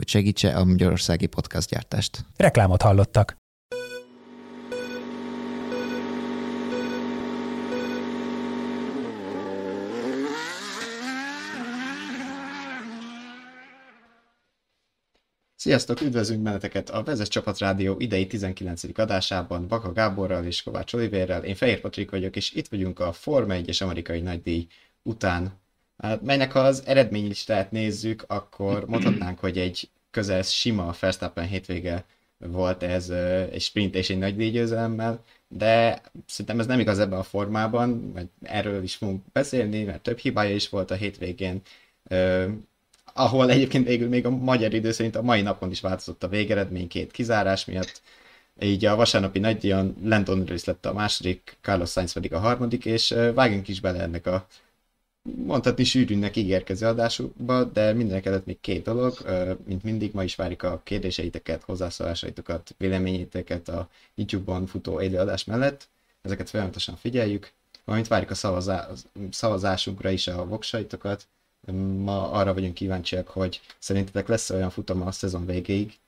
hogy segítse a magyarországi gyártást. Reklámot hallottak. Sziasztok, üdvözlünk benneteket a Vezes Csapat Rádió idei 19. adásában Baka Gáborral és Kovács Olivérrel. Én Fehér Patrik vagyok, és itt vagyunk a Forma 1 amerikai nagydíj után, hát, melynek ha az eredménylistát nézzük, akkor mondhatnánk, hogy egy közel sima Verstappen hétvége volt ez egy sprint és egy nagy díjgyőzelemmel, de szerintem ez nem igaz ebben a formában, vagy erről is fogunk beszélni, mert több hibája is volt a hétvégén, ahol egyébként végül még a magyar idő szerint a mai napon is változott a végeredmény két kizárás miatt. Így a vasárnapi nagydíjon Landon Norris lett a második, Carlos Sainz pedig a harmadik, és vágjunk is bele ennek a mondhatni sűrűnek ígérkező adásukba, de mindenek előtt még két dolog, mint mindig, ma is várjuk a kérdéseiteket, hozzászólásaitokat, véleményeiteket a YouTube-on futó élőadás mellett, ezeket folyamatosan figyeljük, valamint várjuk a szavazá- szavazásunkra is a voksaitokat, ma arra vagyunk kíváncsiak, hogy szerintetek lesz olyan futama a szezon végéig,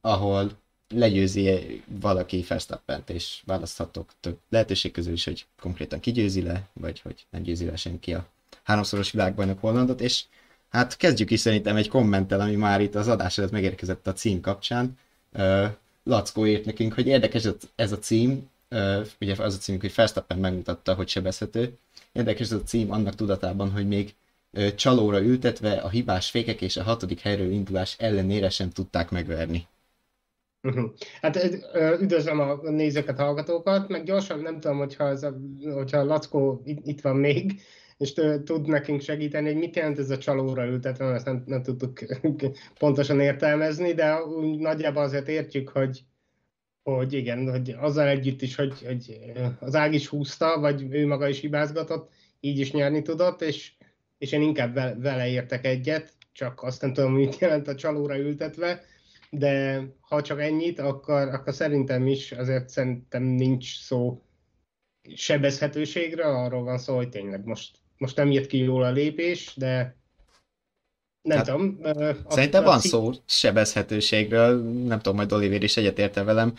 ahol legyőzi valaki verstappen és választhatok több lehetőség közül is, hogy konkrétan kigyőzi le, vagy hogy nem győzi le senki a háromszoros világbajnok Hollandot, és hát kezdjük is szerintem egy kommenttel, ami már itt az adás előtt megérkezett a cím kapcsán. Lackó írt nekünk, hogy érdekes ez a cím, ugye az a cím, hogy Verstappen megmutatta, hogy sebezhető, Érdekes ez a cím annak tudatában, hogy még csalóra ültetve a hibás fékek és a hatodik helyről indulás ellenére sem tudták megverni. Mhm. Hát üdvözlöm a nézőket, hallgatókat, meg gyorsan nem tudom, hogyha, ez a, hogyha Lackó itt van még, és tud nekünk segíteni, hogy mit jelent ez a csalóra ültetve, ezt nem, nem tudtuk pontosan értelmezni, de úgy nagyjából azért értjük, hogy, hogy igen, hogy azzal együtt is, hogy, hogy az ág is húzta, vagy ő maga is hibázgatott, így is nyerni tudott, és, és én inkább vele értek egyet, csak azt nem tudom, mit jelent a csalóra ültetve, de ha csak ennyit, akkor, akkor szerintem is azért szerintem nincs szó sebezhetőségre, arról van szó, hogy tényleg most, most nem jött ki jól a lépés, de nem hát, tudom. Szerintem van szó sebezhetőségről, nem tudom, majd Oliver is egyetérte velem.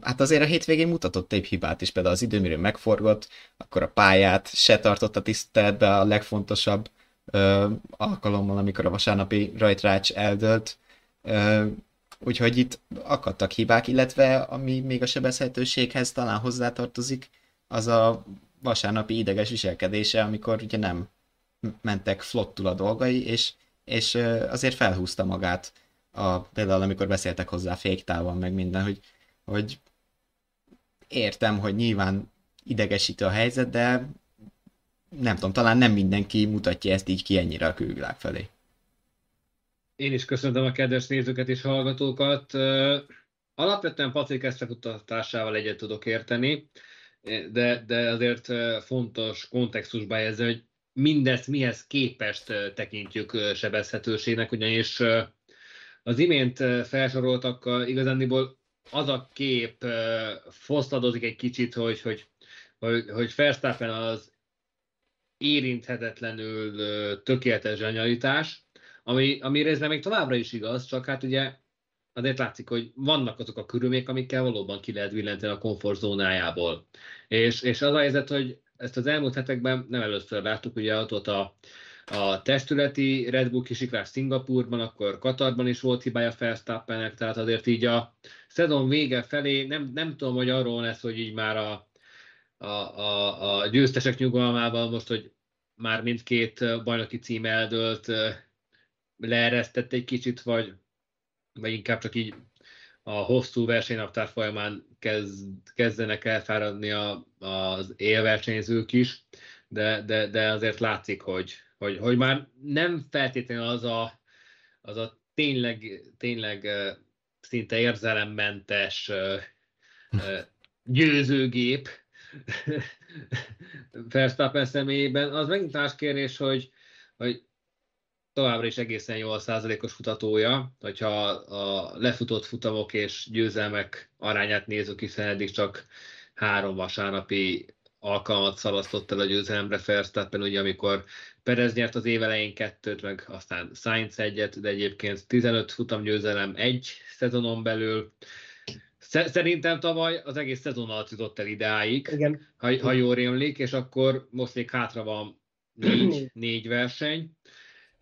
Hát azért a hétvégén mutatott egy hibát is, például az időmérő megforgott, akkor a pályát se tartotta tiszteletbe a legfontosabb alkalommal, amikor a vasárnapi rajtrács eldőlt. Úgyhogy itt akadtak hibák, illetve ami még a sebezhetőséghez talán hozzátartozik, az a vasárnapi ideges viselkedése, amikor ugye nem mentek flottul a dolgai, és és azért felhúzta magát, a, például amikor beszéltek hozzá féktávon, meg minden, hogy, hogy értem, hogy nyilván idegesítő a helyzet, de nem tudom, talán nem mindenki mutatja ezt így ki ennyire a külvilág felé. Én is köszönöm a kedves nézőket és hallgatókat. Alapvetően Patrik eszmefutatásával egyet tudok érteni, de, de azért fontos kontextusba ez, hogy mindezt mihez képest tekintjük sebezhetőségnek, ugyanis az imént felsoroltakkal igazándiból az a kép foszladozik egy kicsit, hogy, hogy, hogy, hogy az érinthetetlenül tökéletes zsanyalitás, ami, ami részben még továbbra is igaz, csak hát ugye azért látszik, hogy vannak azok a körülmények, amikkel valóban ki lehet villenteni a komfortzónájából. És, és az a helyzet, hogy ezt az elmúlt hetekben nem először láttuk, ugye ott a, a testületi Red Bull kisiklás Szingapurban, akkor Katarban is volt hibája Verstappennek, tehát azért így a szezon vége felé nem, nem tudom, hogy arról lesz, hogy így már a, a, a, a győztesek nyugalmával most, hogy már mindkét bajnoki cím eldőlt, leeresztett egy kicsit, vagy, vagy inkább csak így a hosszú versenynaptár folyamán kezd, kezdenek elfáradni a, az élversenyzők is, de, de, de azért látszik, hogy, hogy, hogy már nem feltétlenül az a, az a tényleg, tényleg szinte érzelemmentes győzőgép Verstappen személyében. Az megint más kérdés, hogy, hogy továbbra is egészen jó a százalékos futatója, hogyha a lefutott futamok és győzelmek arányát nézzük, hiszen eddig csak három vasárnapi alkalmat szalasztott el a győzelemre Verstappen, ugye amikor Perez nyert az évelején kettőt, meg aztán Sainz egyet, de egyébként 15 futam győzelem egy szezonon belül. Szerintem tavaly az egész szezon alatt jutott el ideáig, Igen. Ha, ha jól rémlik, és akkor most még hátra van négy, négy verseny,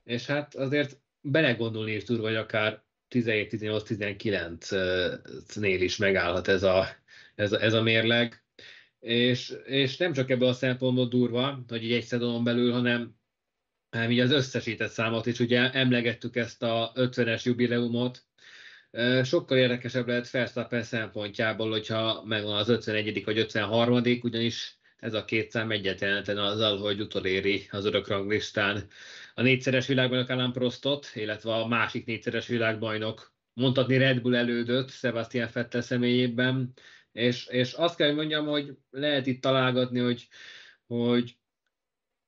és hát azért belegondolni is durva, hogy akár 17-18-19-nél is megállhat ez a, ez ez a mérleg. És, és nem csak ebből a szempontból durva, hogy így egy szezonon belül, hanem, hanem így az összesített számot is, ugye emlegettük ezt a 50-es jubileumot, sokkal érdekesebb lehet Verstappen szempontjából, hogyha megvan az 51. vagy 53. ugyanis ez a két szám egyet jelenten azzal, hogy utoléri az örök ranglistán a négyszeres világbajnok Alan Prostot, illetve a másik négyszeres világbajnok, mondhatni Red Bull elődött Sebastian Vettel személyében, és, és azt kell, hogy mondjam, hogy lehet itt találgatni, hogy, hogy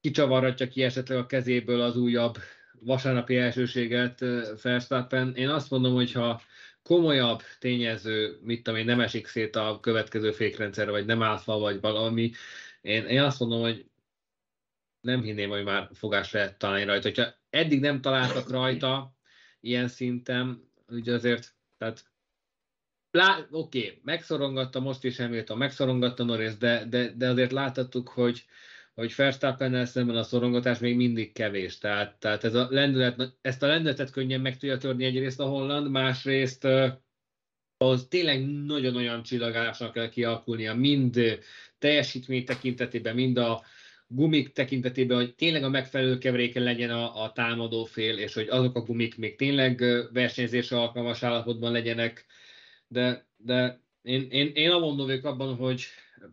kicsavarhatja ki esetleg a kezéből az újabb vasárnapi elsőséget Verstappen. Én azt mondom, hogy ha komolyabb tényező, mit én, nem esik szét a következő fékrendszerre, vagy nem áll vagy valami, én, én azt mondom, hogy nem hinném, hogy már fogás lehet találni rajta. Hogyha eddig nem találtak rajta ilyen szinten, ugye azért, tehát Lá, oké, okay, megszorongatta most is Hamilton, megszorongatta Norris, de, de, de azért láthattuk, hogy, hogy Verstappennel szemben a szorongatás még mindig kevés. Tehát, tehát ez a lendület, ezt a lendületet könnyen meg tudja törni egyrészt a Holland, másrészt az tényleg nagyon olyan csillagásnak kell kialakulnia, mind teljesítmény tekintetében, mind a gumik tekintetében, hogy tényleg a megfelelő keveréken legyen a, a támadó fél, és hogy azok a gumik még tényleg versenyzésre alkalmas állapotban legyenek, de, de én, én, én avondó vagyok abban, hogy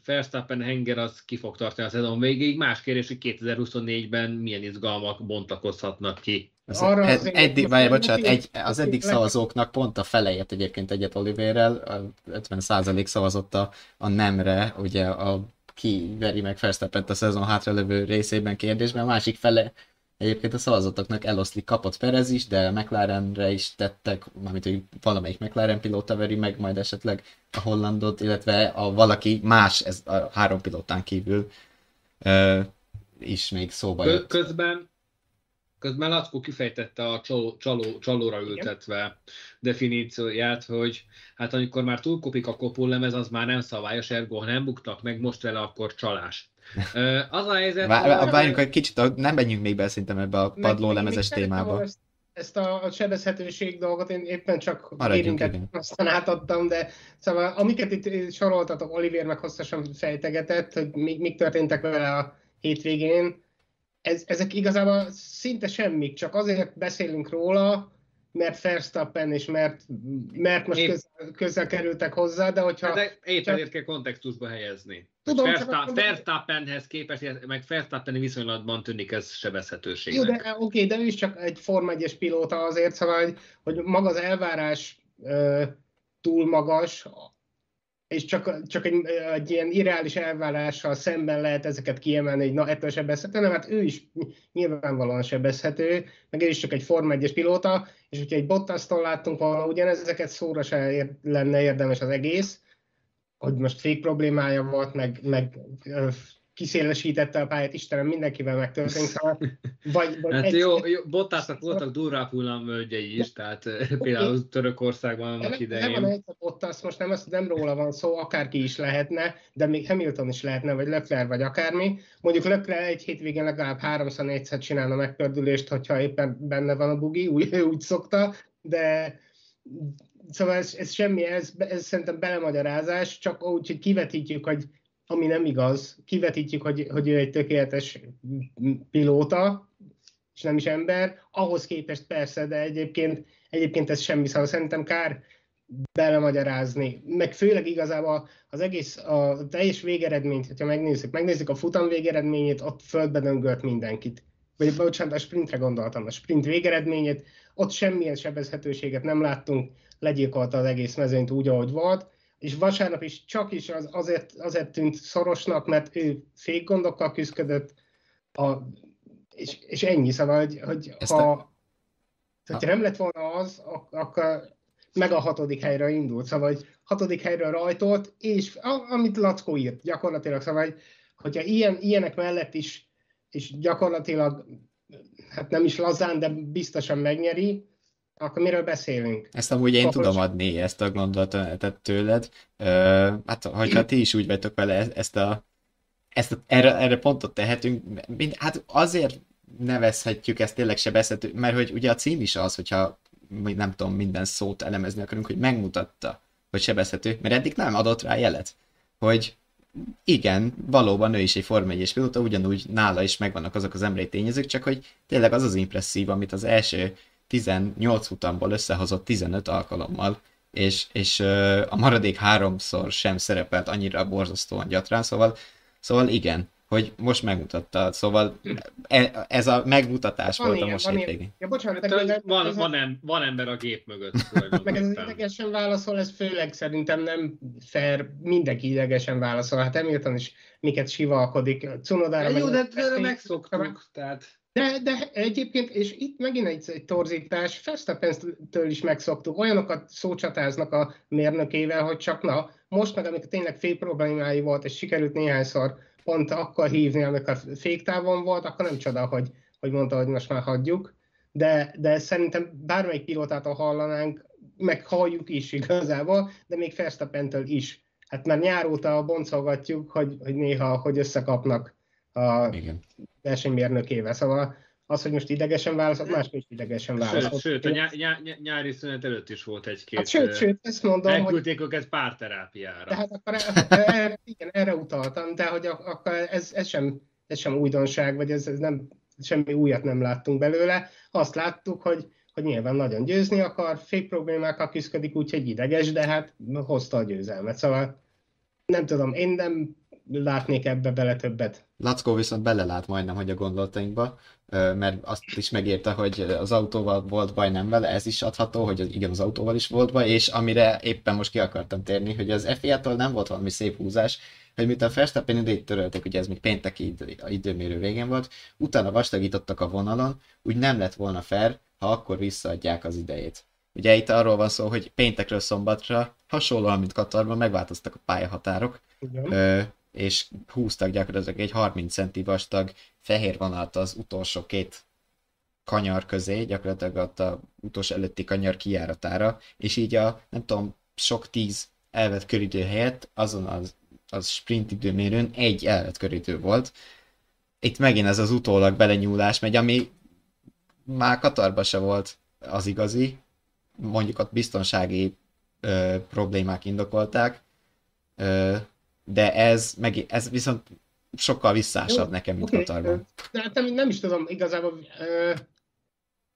Verstappen Henger az ki fog tartani a szezon végéig. Más kérdés, hogy 2024-ben milyen izgalmak bontakozhatnak ki. Az Arra ed, eddig, várj, bocsánat, egy, az eddig szavazóknak pont a felejét egyébként egyet Oliverrel, 50% szavazott a, a nemre, ugye a ki veri meg Verstappent a szezon hátralövő részében kérdésben, a másik fele Egyébként a szavazatoknak eloszlik, kapott Perez is, de McLarenre is tettek, mármint, hogy valamelyik McLaren pilóta veri meg majd esetleg a Hollandot, illetve a valaki más, ez a három pilótán kívül uh, is még szóba jött. Közben, közben Lackó kifejtette a csaló, csaló, csalóra ültetve Igen. definícióját, hogy hát amikor már túlkopik a kopólemez, az már nem szabályos, ergo ha nem buktak meg most vele, akkor csalás. Az a helyzet... Vár, várjunk egy kicsit, nem menjünk még be szerintem ebbe a padlólemezes témába. Ezt, ezt a, a sebezhetőség dolgot én éppen csak érintet, aztán átadtam, de szóval amiket itt soroltatok, Oliver meg hosszasan fejtegetett, hogy mi, mik történtek vele a hétvégén, ez, ezek igazából szinte semmik, csak azért beszélünk róla, mert Verstappen és mert, mert most épp, közel, közel kerültek hozzá, de hogyha... Hát de épp csak... ezért kell kontextusba helyezni. Tudom, Versta, Verstappenhez képest, meg Verstappeni viszonylatban tűnik ez sebezhetőségnek. Jó, de oké, de ő is csak egy Forma 1 pilóta azért, szóval, hogy, hogy maga az elvárás uh, túl magas, és csak, csak egy, egy ilyen irreális elvárással szemben lehet ezeket kiemelni, hogy na, ettől sebezhető, nem, hát ő is nyilvánvalóan sebezhető, meg ő is csak egy Forma 1 pilóta, és hogyha egy Bottas-tól láttunk volna ugyanezeket, szóra se ér, lenne érdemes az egész, hogy most fék problémája volt, meg, meg kiszélesítette a pályát, Istenem, mindenkivel megtörtént. Szóval, vagy, vagy hát egy, jó, jó Bottasnak voltak durvább hullámvölgyei is, tehát okay. például Törökországban annak idején. Nem van egy Bottas, most nem, nem róla van szó, akárki is lehetne, de még Hamilton is lehetne, vagy Leclerc, vagy akármi. Mondjuk Leclerc egy hétvégén legalább háromszor, négyszer csinálna megpördülést, hogyha éppen benne van a bugi, úgy, úgy szokta, de szóval ez, ez semmi, ez, ez szerintem belemagyarázás, csak úgy, hogy kivetítjük, hogy ami nem igaz, kivetítjük, hogy, hogy ő egy tökéletes pilóta, és nem is ember, ahhoz képest persze, de egyébként, egyébként ez semmi, szóval szerintem kár belemagyarázni, meg főleg igazából az egész, a teljes végeredményt, hogyha megnézzük, megnézzük a futam végeredményét, ott földbe döngölt mindenkit. Vagy bocsánat, a sprintre gondoltam, a sprint végeredményét, ott semmilyen sebezhetőséget nem láttunk, legyilkolta az egész mezőnyt úgy, ahogy volt, és vasárnap is csak is az, azért, azért tűnt szorosnak, mert ő fékgondokkal küzdött, a, és, és ennyi, szóval, hogy, hogy ha, a... hogyha nem lett volna az, akkor meg a hatodik helyre indult, szóval hogy hatodik helyre rajtolt, és amit Lackó írt, gyakorlatilag, szóval, hogy, hogyha ilyen, ilyenek mellett is, és gyakorlatilag, hát nem is lazán, de biztosan megnyeri, akkor miről beszélünk? Ezt amúgy én Kapos... tudom adni, ezt a gondolatot tőled. Ö, hát, hogyha ti is úgy vagytok vele e-, ezt a, ezt a erre, erre pontot tehetünk, hát azért nevezhetjük ezt tényleg sebezhető, mert hogy ugye a cím is az, hogyha nem tudom, minden szót elemezni akarunk, hogy megmutatta, hogy sebezhető, mert eddig nem adott rá jelet, hogy igen, valóban ő is egy Forma 1 pilóta, ugyanúgy nála is megvannak azok az emberi tényezők, csak hogy tényleg az az impresszív, amit az első 18 futamból összehozott 15 alkalommal, és, és a maradék háromszor sem szerepelt annyira borzasztóan gyatrán, szóval, szóval igen, hogy most megmutatta, szóval e, ez a megmutatás van volt ilyen, a most hétvégén. Ja, bocsánat, de ez, van, ez van, em, van ember a gép mögött. meg ez idegesen válaszol, ez főleg szerintem nem fair, mindenki idegesen válaszol. Hát Hamilton is miket sivalkodik. Cunodára jó, de megszoktuk, tehát... De, de egyébként, és itt megint egy, egy torzítás, Verstappen-től is megszoktuk, olyanokat szócsatáznak a mérnökével, hogy csak na, most meg, amikor tényleg fél problémái volt, és sikerült néhányszor pont akkor hívni, amikor féktávon volt, akkor nem csoda, hogy, hogy mondta, hogy most már hagyjuk. De, de szerintem bármelyik pilótától hallanánk, meg halljuk is igazából, de még Verstappentől is. Hát már nyár óta boncolgatjuk, hogy, hogy néha hogy összekapnak a Igen. versenymérnökével. Szóval az, hogy most idegesen válaszolt, mások is idegesen válaszolt. Sőt, sőt a nyá, nyá, nyári szünet előtt is volt egy-két... Hát sőt, sőt, ezt mondom, Elküldték hogy... őket párterápiára. Tehát akkor erre, igen, erre utaltam, de hogy akkor ez, ez, sem, ez sem újdonság, vagy ez, ez nem, semmi újat nem láttunk belőle. Azt láttuk, hogy, hogy nyilván nagyon győzni akar, fék problémákkal küzdik, úgyhogy ideges, de hát hozta a győzelmet. Szóval nem tudom, én nem látnék ebbe bele többet. Lackó viszont belelát majdnem, hogy a gondolatainkba, mert azt is megírta, hogy az autóval volt baj nem vele, ez is adható, hogy igen, az autóval is volt baj, és amire éppen most ki akartam térni, hogy az FIA-tól nem volt valami szép húzás, hogy mint a Verstappen idejét törölték, ugye ez még pénteki idő, időmérő végén volt, utána vastagítottak a vonalon, úgy nem lett volna fair, ha akkor visszaadják az idejét. Ugye itt arról van szó, hogy péntekről szombatra, hasonlóan, mint Katarban, megváltoztak a pályahatárok, és húztak gyakorlatilag egy 30 centi vastag fehér vonalat az utolsó két kanyar közé, gyakorlatilag ott a utolsó előtti kanyar kijáratára, és így a, nem tudom, sok tíz elvett köridő helyett azon az, az sprint időmérőn egy elvett köridő volt. Itt megint ez az utólag belenyúlás megy, ami már Katarba se volt az igazi, mondjuk ott biztonsági ö, problémák indokolták, ö, de ez, meg, ez viszont sokkal visszásabb Jó, nekem, mint okay. Katarban. De hát nem, nem is tudom, igazából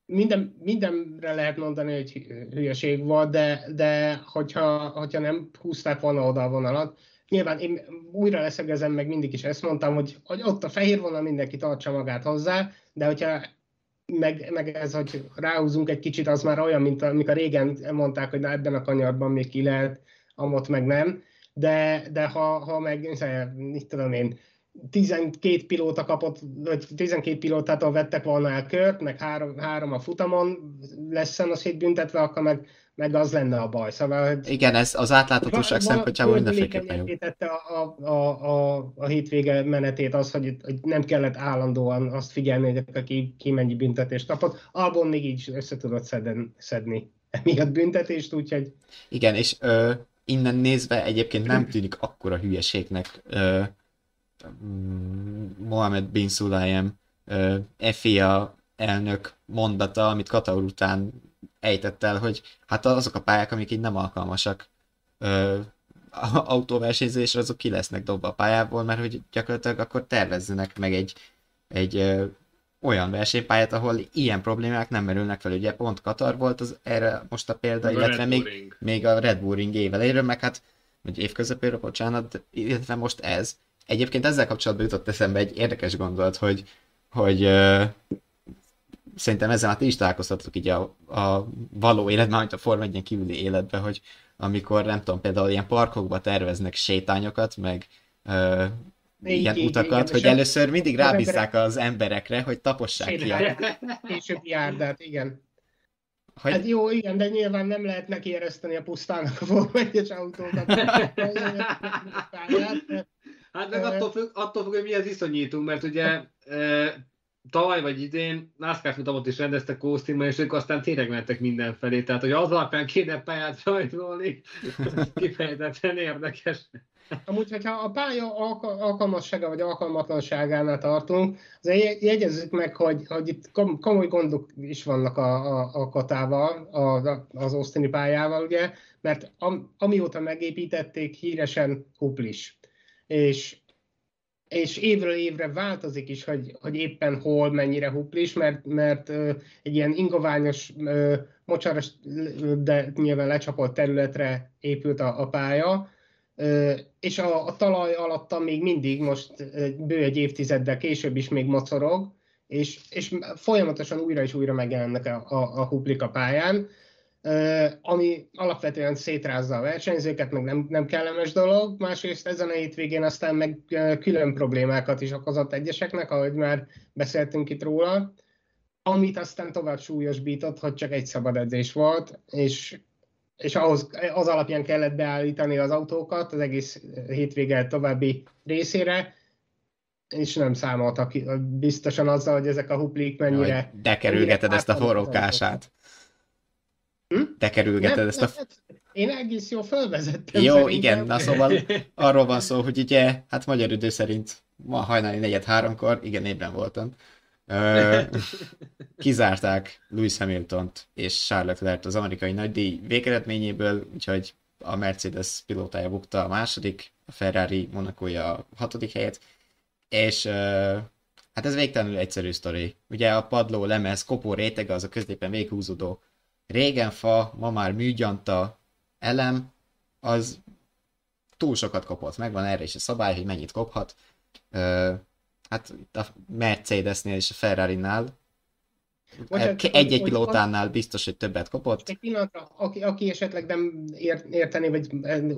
minden, mindenre lehet mondani, hogy hülyeség volt, de, de hogyha, hogyha nem húzták volna oda a vonalat, nyilván én újra leszegezem, meg mindig is ezt mondtam, hogy, hogy ott a fehér vonal mindenki tartsa magát hozzá, de hogyha meg, meg ez, hogy ráhúzunk egy kicsit, az már olyan, mint amikor régen mondták, hogy na ebben a kanyarban még ki lehet, amott meg nem de, de ha, ha meg, mit tudom én, 12 pilóta kapott, vagy 12 pilótától vettek volna el kört, meg három, három a futamon lesz a szétbüntetve, akkor meg, meg az lenne a baj. Szóval, hogy Igen, ez az átláthatóság szempontjából mindenféleképpen jó. a, a, a, a, hétvége menetét az, hogy, hogy nem kellett állandóan azt figyelni, hogy ki, ki mennyi büntetést kapott. Albon még így össze tudott szedni, szedni emiatt büntetést, úgyhogy... Igen, és ö, innen nézve egyébként nem tűnik akkora hülyeségnek uh, Mohamed Bin Sulayem uh, FIA elnök mondata, amit Kataur után ejtett el, hogy hát azok a pályák, amik így nem alkalmasak uh, autóversenyzésre, azok ki lesznek dobva a pályából, mert hogy gyakorlatilag akkor tervezzenek meg egy, egy uh, olyan versenypályát, ahol ilyen problémák nem merülnek fel. Ugye pont Katar volt az erre most a példa, a illetve még, még a Red Bull Ring éveléről, meg hát vagy évközepéről, bocsánat, illetve most ez. Egyébként ezzel kapcsolatban jutott eszembe egy érdekes gondolat, hogy, hogy uh, szerintem ezzel már ti is találkoztatok így a, a való életben, mint a Form 1 kívüli életben, hogy amikor nem tudom, például ilyen parkokba terveznek sétányokat, meg ö, ilyen így, utakat, igen, hogy először mindig rábízzák az emberekre, hogy tapossák ki. Később járdát, igen. Hogy... Hát jó, igen, de nyilván nem lehet neki ereszteni a pusztának a Forma 1 autókat. hát meg attól függ, attól függ, hogy mihez viszonyítunk, mert ugye e, tavaly vagy idén NASCAR futamot is rendeztek Austinban, és ők aztán tényleg mentek mindenfelé. Tehát, hogy az alapján kéne pályát rajzolni, kifejezetten érdekes. Amúgy, hogyha a pálya alkalmassága vagy alkalmatlanságánál tartunk, azért jegyezzük meg, hogy, hogy itt komoly gondok is vannak a, a, a katával, a, az osztini pályával, ugye, mert am, amióta megépítették, híresen kuplis. És és évről évre változik is, hogy, hogy éppen hol mennyire huplis, mert, mert egy ilyen ingoványos, mocsaras, de nyilván lecsapott területre épült a, a pálya, és a, a talaj alatta még mindig, most bő egy évtizeddel később is még mocorog, és, és folyamatosan újra és újra megjelennek a, a, a huplika pályán, ami alapvetően szétrázza a versenyzőket, meg nem, nem kellemes dolog. Másrészt ezen a hétvégén aztán meg külön problémákat is okozott egyeseknek, ahogy már beszéltünk itt róla, amit aztán tovább súlyosbított, hogy csak egy szabad edzés volt, és és ahhoz, az alapján kellett beállítani az autókat az egész hétvége további részére, és nem számoltak biztosan azzal, hogy ezek a huplik mennyire... De kerülgeted ezt a forrókását. Hm? De kerülgeted ezt a... Én egész jól felvezettem. Jó, szerintem. igen, na szóval arról van szó, hogy ugye, hát magyar idő szerint ma hajnali negyed háromkor, igen, ébren voltam, kizárták Lewis Hamilton-t és Charles Leclerc az amerikai nagydíj végeredményéből, úgyhogy a Mercedes pilótája bukta a második, a Ferrari Monakója a hatodik helyet, és hát ez végtelenül egyszerű sztori. Ugye a padló lemez kopó rétege az a középen véghúzódó régen fa, ma már műgyanta elem, az túl sokat kopott. Megvan erre is a szabály, hogy mennyit kophat hát itt a Mercedesnél és a Ferrari-nál egy-egy pilótánál biztos, hogy többet kapott. Egy pillanatra, aki, aki esetleg nem érteni, vagy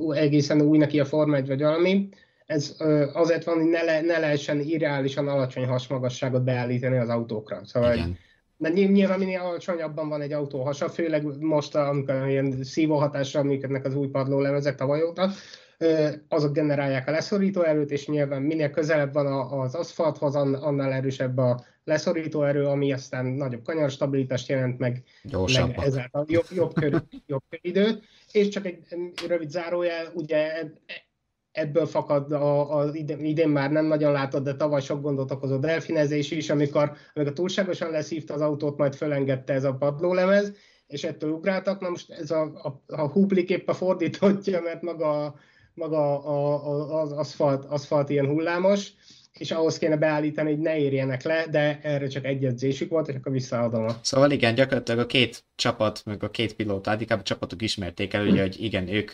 egészen új neki a Forma 1 vagy valami, ez azért van, hogy ne, le, ne lehessen irreálisan alacsony hasmagasságot beállítani az autókra. Szóval, Igen. Mert nyilván minél alacsonyabban van egy autó hasa, főleg most, amikor ilyen szívóhatással működnek az új padlólemezek tavaly óta, azok generálják a leszorító erőt, és nyilván minél közelebb van az aszfalthoz, annál erősebb a leszorító erő, ami aztán nagyobb kanyarstabilitást jelent meg, meg ezáltal jobb, jobb, kör, jobb időt. És csak egy rövid zárójel, ugye ebből fakad a, idén már nem nagyon látod, de tavaly sok gondot okozott delfinezés is, amikor, amikor túlságosan leszívta az autót, majd fölengedte ez a padlólemez, és ettől ugráltak. Na most ez a, a, a húplik épp a fordítottja, mert maga a maga az aszfalt, aszfalt ilyen hullámos, és ahhoz kéne beállítani, hogy ne érjenek le, de erre csak egy edzésük volt, és akkor visszaadom. A... Szóval igen, gyakorlatilag a két csapat, meg a két pilóta, inkább a csapatok ismerték el, ugye, hogy igen, ők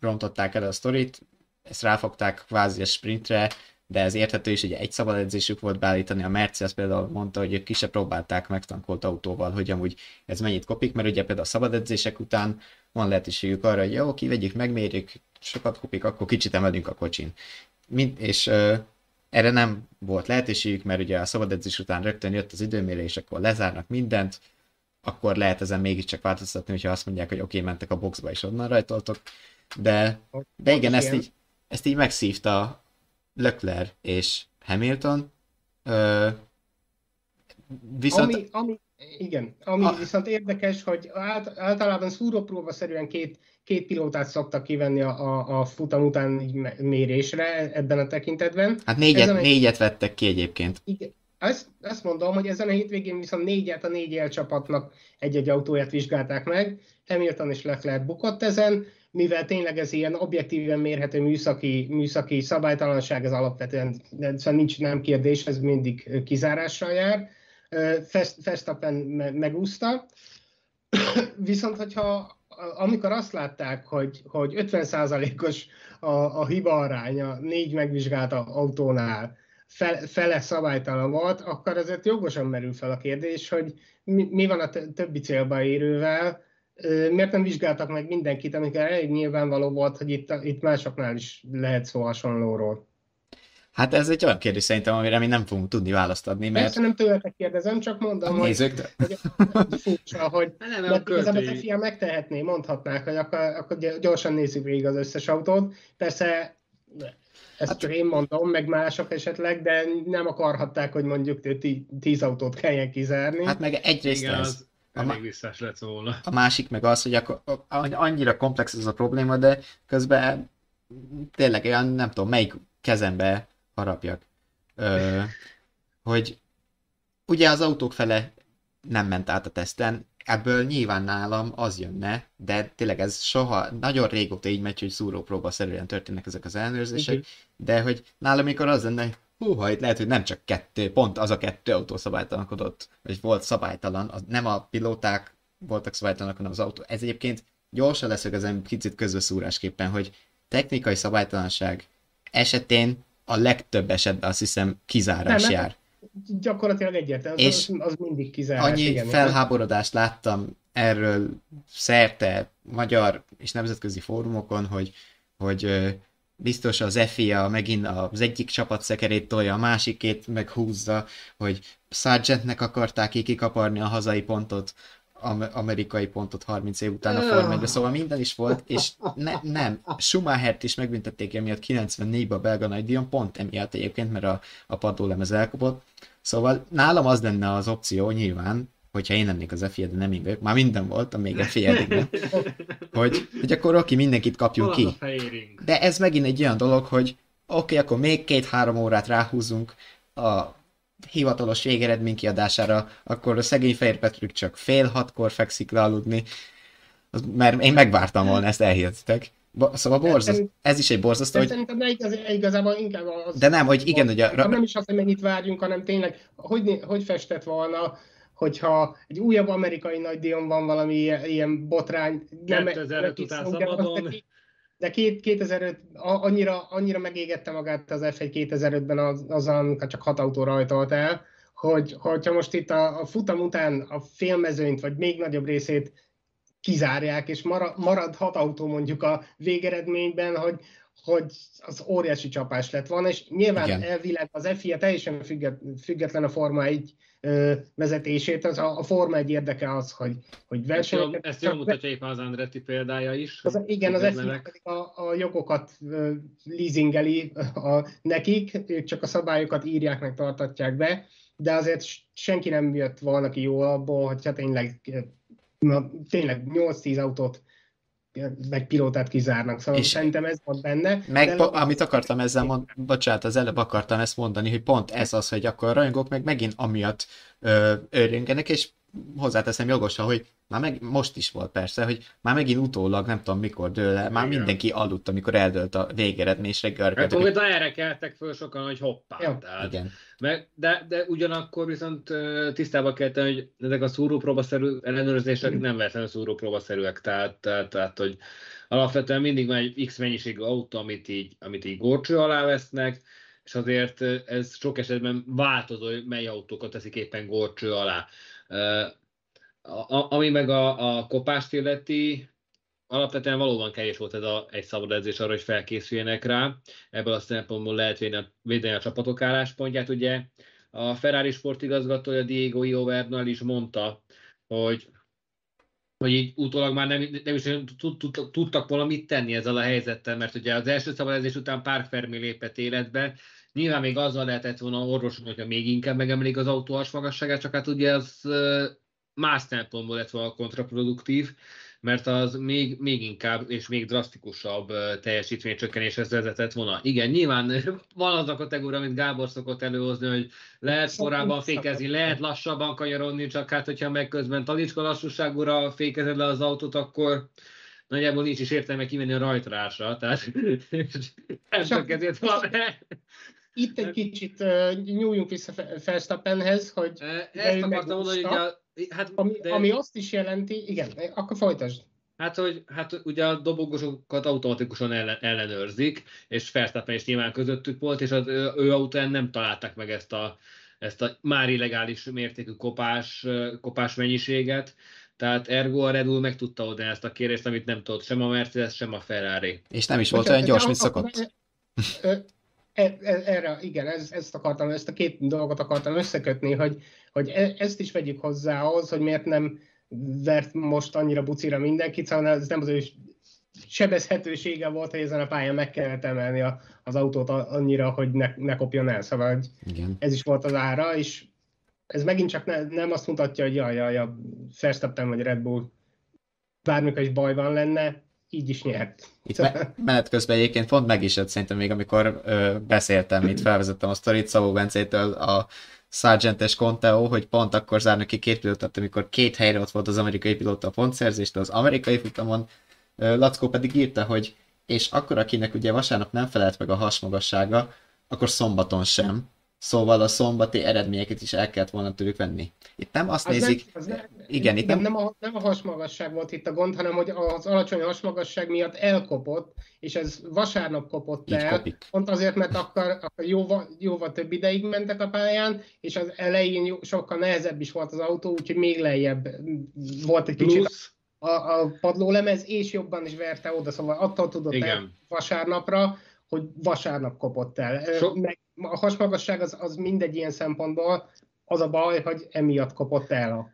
rontották el a sztorit, ezt ráfogták kvázi a sprintre, de ez érthető is, hogy egy szabad edzésük volt beállítani. A Mercedes például mondta, hogy ők ki se próbálták megtankolt autóval, hogy amúgy ez mennyit kopik, mert ugye például a szabad edzések után van lehetőségük arra, hogy jó, kivegyük, megmérjük, sokat kopik, akkor kicsit emelünk a kocsin. Mind, és uh, erre nem volt lehetőségük, mert ugye a szabad edzés után rögtön jött az időmérés, akkor lezárnak mindent, akkor lehet ezen mégiscsak változtatni, hogyha azt mondják, hogy oké, okay, mentek a boxba és onnan rajtoltok. De, de igen, ezt így, ezt így megszívta Leclerc és Hamilton. Ö, viszont... Ami, ami, igen, ami a... viszont érdekes, hogy át, általában szúrópróba-szerűen két, két pilótát szoktak kivenni a, a, a futam után mérésre ebben a tekintetben. Hát négyet, ezen négyet vettek ki egyébként. Igen, ezt, ezt mondom, hogy ezen a hétvégén viszont négyet a négy csapatnak egy-egy autóját vizsgálták meg, Hamilton és Leclerc bukott ezen, mivel tényleg ez ilyen objektíven mérhető műszaki, műszaki szabálytalanság, ez alapvetően szóval nincs nem kérdés, ez mindig kizárással jár. Verstappen megúszta. Viszont, hogyha amikor azt látták, hogy, hogy 50%-os a, a hiba aránya négy megvizsgált autónál, fel, fele szabálytalan volt, akkor azért jogosan merül fel a kérdés, hogy mi, mi van a többi célba érővel, miért nem vizsgáltak meg mindenkit, amikor elég nyilvánvaló volt, hogy itt, itt másoknál is lehet szó hasonlóról. Hát ez egy olyan kérdés szerintem, amire mi nem fogunk tudni választ adni, mert... Persze nem tőletek kérdezem, csak mondom, hogy, hogy, hogy furcsa, hogy nem, mert igazából a FIA megtehetné, mondhatnák, hogy akkor, akkor gyorsan nézzük végig az összes autót. Persze ezt hát, csak én mondom, meg mások esetleg, de nem akarhatták, hogy mondjuk tíz autót kelljen kizárni. Hát meg egyrészt Igen, ez. Az elég visszás lett volna. A másik meg az, hogy akkor, annyira komplex ez a probléma, de közben tényleg olyan, nem tudom, melyik kezembe harapjak. Ö, hogy ugye az autók fele nem ment át a teszten, ebből nyilván nálam az jönne, de tényleg ez soha, nagyon régóta így megy, hogy szúrópróba szerűen történnek ezek az ellenőrzések, uh-huh. de hogy nálam mikor az lenne, húha, itt lehet, hogy nem csak kettő, pont az a kettő autó szabálytalankodott, vagy volt szabálytalan, az nem a pilóták voltak szabálytalanak, hanem az autó. Ez egyébként gyorsan leszögezem picit közbeszúrásképpen, hogy technikai szabálytalanság esetén a legtöbb esetben azt hiszem kizárás nem, jár. Gyakorlatilag egyértelmű, és az, az mindig kizárás. Annyi igen, felháborodást láttam erről szerte magyar és nemzetközi fórumokon, hogy, hogy biztos az FIA megint az egyik csapat szekerét tolja, a másikét meghúzza, hogy Sargentnek akarták kikaparni a hazai pontot, amerikai pontot 30 év után a Forma szóval minden is volt, és ne, nem, Schumachert is megbüntették emiatt 94-ben a belga nagydíjon, pont emiatt egyébként, mert a, a padlólemez elkopott. Szóval nálam az lenne az opció nyilván, hogyha én lennék az FIA, de nem én vagyok, már minden volt, még a FIA hogy, hogy akkor oké, mindenkit kapjunk ki. De ez megint egy olyan dolog, hogy oké, okay, akkor még két-három órát ráhúzunk a hivatalos végeredmény kiadására, akkor a szegény Fehér Petrük csak fél hatkor fekszik le aludni, mert én megvártam volna, ezt elhihettek. Szóval borzasztó, ez is egy borzasztó, hogy... Szerintem de igaz, igazából inkább az... De nem, hogy igen, hogy a... Nem is azt, hogy mennyit várjunk, hanem tényleg, hogy, hogy festett volna, hogyha egy újabb amerikai nagydíjon van valami ilyen, ilyen botrány... 2005 után szabadon de két, 2005, annyira, annyira megégette magát az F1 2005-ben az, az amikor csak hat autó rajtolt el, hogy hogyha most itt a, a futam után a félmezőnyt, vagy még nagyobb részét kizárják, és marad, marad hat autó mondjuk a végeredményben, hogy, hogy az óriási csapás lett volna, és nyilván Igen. elvileg az FIA teljesen függet, független a Forma 1 vezetését, az a, a Forma egy érdeke az, hogy, hogy versenyeket... Ezt jól mutatja éppen az Andretti példája is. Az, igen, az FIA a, a jogokat leasingeli a, nekik, ők csak a szabályokat írják, meg tartatják be, de azért senki nem jött volna ki jól abból, hogyha tényleg, na, tényleg 8-10 autót meg pilótát kizárnak, szóval és szerintem ez volt benne. Meg, de amit akartam ezzel mondani, bocsánat, az előbb akartam ezt mondani, hogy pont ez az, hogy akkor a rajongók meg megint amiatt ö, örjöngenek, és hozzáteszem jogosan, hogy már meg, most is volt persze, hogy már megint utólag, nem tudom mikor dől el, már mindenki aludt, amikor eldőlt a végeredmény, és reggel Hát hogy erre keltek föl sokan, hogy hoppá. Tehát, Igen. Meg, de, de ugyanakkor viszont tisztában kell tenni, hogy ezek a szúrópróbaszerű ellenőrzések nem véletlenül szúrópróbaszerűek, tehát, tehát, tehát, hogy alapvetően mindig van egy X mennyiségű autó, amit így, amit így gorcső alá vesznek, és azért ez sok esetben változó, hogy mely autókat teszik éppen gorcső alá. A, ami meg a, a kopást illeti, alapvetően valóban kevés volt ez a, egy szabad edzés arra, hogy felkészüljenek rá. Ebből a szempontból lehet védeni a, védeni a csapatok álláspontját. Ugye a Ferrari sportigazgatója Diego Iovernal is mondta, hogy hogy így utólag már nem, nem is tudtak volna mit tenni ezzel a helyzettel, mert ugye az első szabadezés után pár Fermi lépett életbe, nyilván még azzal lehetett volna orvosolni, hogyha még inkább megemelik az autó magasságát, csak hát ugye az más szempontból lett volna kontraproduktív, mert az még, még inkább és még drasztikusabb teljesítménycsökkenéshez vezetett volna. Igen, nyilván van az a kategória, amit Gábor szokott előhozni, hogy lehet korábban fékezni, lehet lassabban kanyarodni, csak hát, hogyha meg közben talicska lassúságúra fékezed le az autót, akkor nagyjából nincs is értelme kimenni a rajtrásra, tehát csak ezért van. Itt egy kicsit nyúljunk vissza Felsztappenhez, hogy... Ezt akartam mondani, hogy a, Hát, ami, de... ami azt is jelenti, igen, akkor folytasd. Hát, hogy hát ugye a dobogosokat automatikusan ellen, ellenőrzik, és Verstappen is nyilván közöttük volt, és az ő, ő autóján nem találták meg ezt a, ezt a már illegális mértékű kopás, kopás mennyiséget, tehát ergo a Red Bull meg tudta oldani ezt a kérést, amit nem tudott sem a Mercedes, sem a Ferrari. És nem is volt olyan gyors, mint szokott. E, e, erre, igen, ez, ezt akartam, ezt a két dolgot akartam összekötni, hogy, hogy e, ezt is vegyük hozzá ahhoz, hogy miért nem vert most annyira bucira mindenkit, szóval ez nem az ő sebezhetősége volt, hogy ezen a pályán meg kellett emelni a, az autót annyira, hogy ne, ne kopjon el. Szóval Igen. ez is volt az ára, és ez megint csak ne, nem azt mutatja, hogy jaj, jaj, a Verstappen vagy Red Bull bármikor is baj van lenne, így is nyert. Itt me- menet közben egyébként pont meg is jött szerintem még, amikor ö, beszéltem, itt felvezettem a sztorit Szabó Bencétől a Sargentes Conteo, hogy pont akkor zárnak ki két pilótát, amikor két helyre ott volt az amerikai pilóta a pontszerzést, az amerikai futamon. Lackó pedig írta, hogy és akkor akinek ugye vasárnap nem felelt meg a hasmagassága, akkor szombaton sem. Szóval a szombati eredményeket is el kellett volna tőlük venni. Itt nem azt az nézik... Nem, az nem, igen, itt nem... Nem a, nem a hasmagasság volt itt a gond, hanem hogy az alacsony hasmagasság miatt elkopott, és ez vasárnap kopott Így el. Kopik. Pont azért, mert akkor, akkor jóval, jóval több ideig mentek a pályán, és az elején sokkal nehezebb is volt az autó, úgyhogy még lejjebb volt egy kicsit a, a padlólemez, és jobban is verte oda, szóval attól tudott Igen. el vasárnapra, hogy vasárnap kopott el. So- Meg a hasmagasság az, az mindegy ilyen szempontból, az a baj, hogy emiatt kopott el a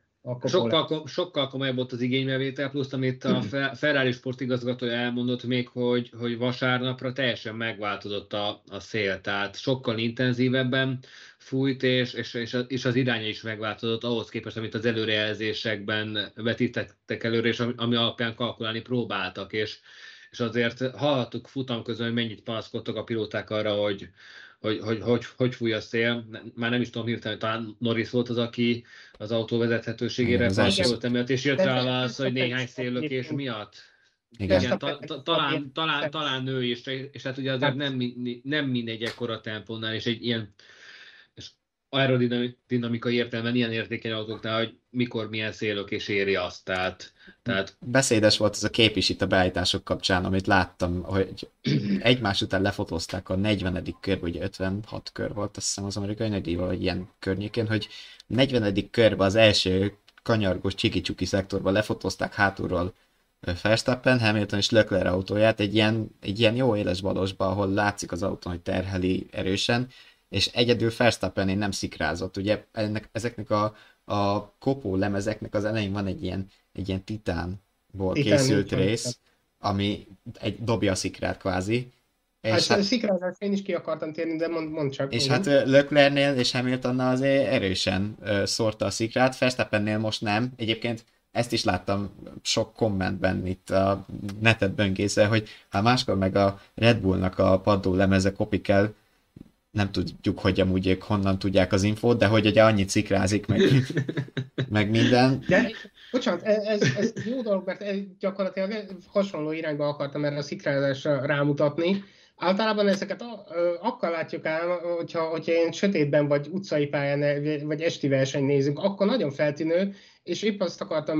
Sokkal, sokkal komolyabb volt az igénybevétel, plusz amit a Ferrari sportigazgatója elmondott még, hogy, hogy vasárnapra teljesen megváltozott a, a szél, tehát sokkal intenzívebben fújt, és, és, és, és az iránya is megváltozott ahhoz képest, amit az előrejelzésekben vetítettek előre, és ami alapján kalkulálni próbáltak, és, és azért hallhattuk futam közben, hogy mennyit panaszkodtak a pilóták arra, hogy, hogy, hogy, hogy, hogy fúj a szél. Már nem is tudom hirtelen, talán Norris volt az, aki az autó vezethetőségére panaszkodott emiatt, és jött rá a válasz, hogy néhány széllökés miatt. Igen, Igen ta, ta, talán, talán, talán nő is, és hát ugye azért nem, nem mindegy ekkora tempónál, és egy ilyen aerodinamikai értelemben ilyen értékeny autóknál, hogy mikor milyen szélök és éri azt. Tehát, tehát... Beszédes volt ez a kép is itt a beállítások kapcsán, amit láttam, hogy egymás után lefotózták a 40. kör, vagy 56 kör volt, azt hiszem az amerikai nagydíjval, vagy ilyen környékén, hogy 40. körben az első kanyargós csiki szektorban lefotózták hátulról Verstappen, Hamilton és Leclerc autóját egy ilyen, egy ilyen jó éles balosba, ahol látszik az autó, hogy terheli erősen, és egyedül Verstappen nem szikrázott. Ugye ennek, ezeknek a, a kopó lemezeknek az elején van egy ilyen, egy ilyen titánból Titán, készült rész, ami egy dobja a szikrát kvázi. És hát, hát a szikrázás én is ki akartam térni, de mond, mond csak. És hát Leclernél és Hamiltonnal azért erősen szórta a szikrát, Verstappennél most nem. Egyébként ezt is láttam sok kommentben itt a netet böngészve, hogy ha máskor meg a Red Bullnak a padló lemeze kopik el, nem tudjuk, hogy amúgy ők honnan tudják az infót, de hogy ugye annyit szikrázik, meg, meg minden. De, bocsánat, e- ez, ez jó dolog, mert gyakorlatilag hasonló irányba akartam erre a szikrázásra rámutatni. Általában ezeket akkor látjuk el, hogyha, hogyha én sötétben vagy utcai pályán, vagy esti verseny nézünk, akkor nagyon feltűnő, és épp azt akartam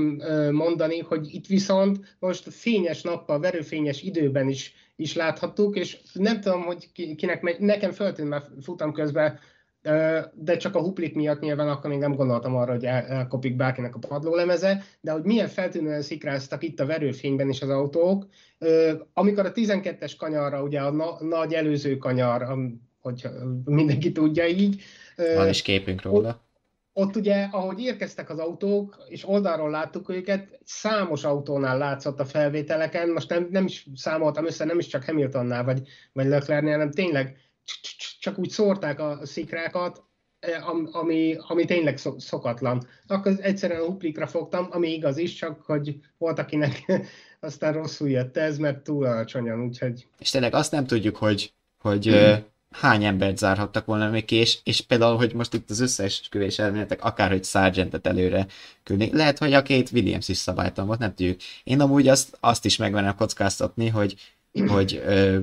mondani, hogy itt viszont most fényes nappal, verőfényes időben is is láthattuk, és nem tudom, hogy kinek megy, nekem föltűnt már futam közben, de csak a huplik miatt nyilván akkor még nem gondoltam arra, hogy el, elkopik bárkinek a padlólemeze, de hogy milyen feltűnően szikráztak itt a verőfényben is az autók. Amikor a 12-es kanyarra, ugye a na- nagy előző kanyar, hogy mindenki tudja így. Van is képünk róla ott ugye, ahogy érkeztek az autók, és oldalról láttuk őket, számos autónál látszott a felvételeken, most nem, nem is számoltam össze, nem is csak Hamiltonnál vagy, vagy Leclercnél, hanem tényleg csak úgy szórták a szikrákat, e, ami, ami tényleg szokatlan. Akkor egyszerűen a huplikra fogtam, ami igaz is, csak hogy volt akinek aztán rosszul jött ez, mert túl alacsonyan, úgyhogy... És tényleg azt nem tudjuk, hogy, hogy mm hány embert zárhattak volna még ki, és, és például, hogy most itt az összeesküvés elméletek, akárhogy Sargentet előre küldni, lehet, hogy a két Williams is szabálytalan volt, nem tudjuk. Én amúgy azt, azt is megvennem kockáztatni, hogy, hogy ö,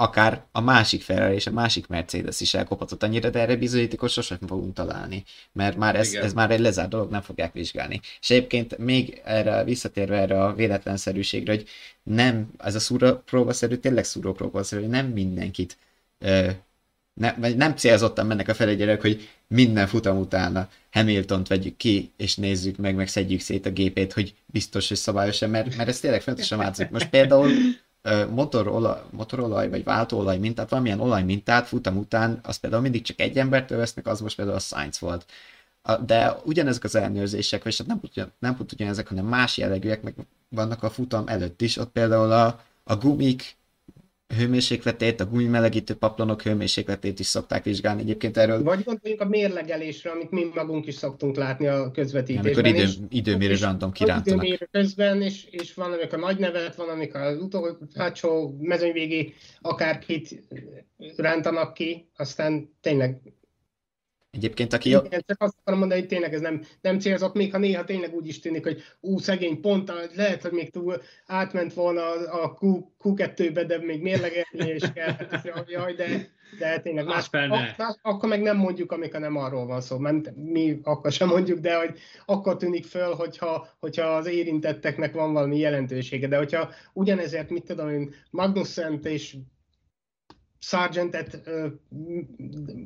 akár a másik Ferrari és a másik Mercedes is elkophatott annyira, de erre bizonyítékot sosem fogunk találni, mert már ez, ez már egy lezárt dolog, nem fogják vizsgálni. És egyébként még erre visszatérve erre a véletlenszerűségre, hogy nem, ez a szúrópróbaszerű, tényleg szúrópróbaszerű, nem mindenkit ne, vagy nem célzottan mennek a felegyelők, hogy minden futam utána Hamiltont vegyük ki, és nézzük meg, meg szedjük szét a gépét, hogy biztos, hogy szabályos mert, mert ez tényleg fontosan változik. Most például motorolaj, motorolaj vagy váltóolaj mintát, valamilyen olaj mintát futam után, az például mindig csak egy embertől vesznek, az most például a Science volt. De ugyanezek az ellenőrzések, vagy hát nem, ugyan, nem pont ugyanezek, hanem más jellegűek, meg vannak a futam előtt is, ott például a, a gumik hőmérsékletét, a gumimelegítő paplonok hőmérsékletét is szokták vizsgálni egyébként erről. Vagy gondoljunk a mérlegelésre, amit mi magunk is szoktunk látni a közvetítésben. Amikor idő, időmérő random kirántanak. Időmérő közben, és, és van, amikor a nagy nevet, van, amikor az utolsó hátsó mezőnyvégi akárkit rántanak ki, aztán tényleg Egyébként aki... Igen, csak azt akarom mondani, hogy tényleg ez nem, nem célzott, még ha néha tényleg úgy is tűnik, hogy ú, szegény pont, lehet, hogy még túl átment volna a, a Q, Q2-be, de még mérlegelni is kell, hát jaj, de, de tényleg más, ak, más, akkor meg nem mondjuk, amikor nem arról van szó, mert mi akkor sem mondjuk, de hogy akkor tűnik föl, hogyha, hogyha az érintetteknek van valami jelentősége, de hogyha ugyanezért, mit tudom én, Magnussen és Sargentet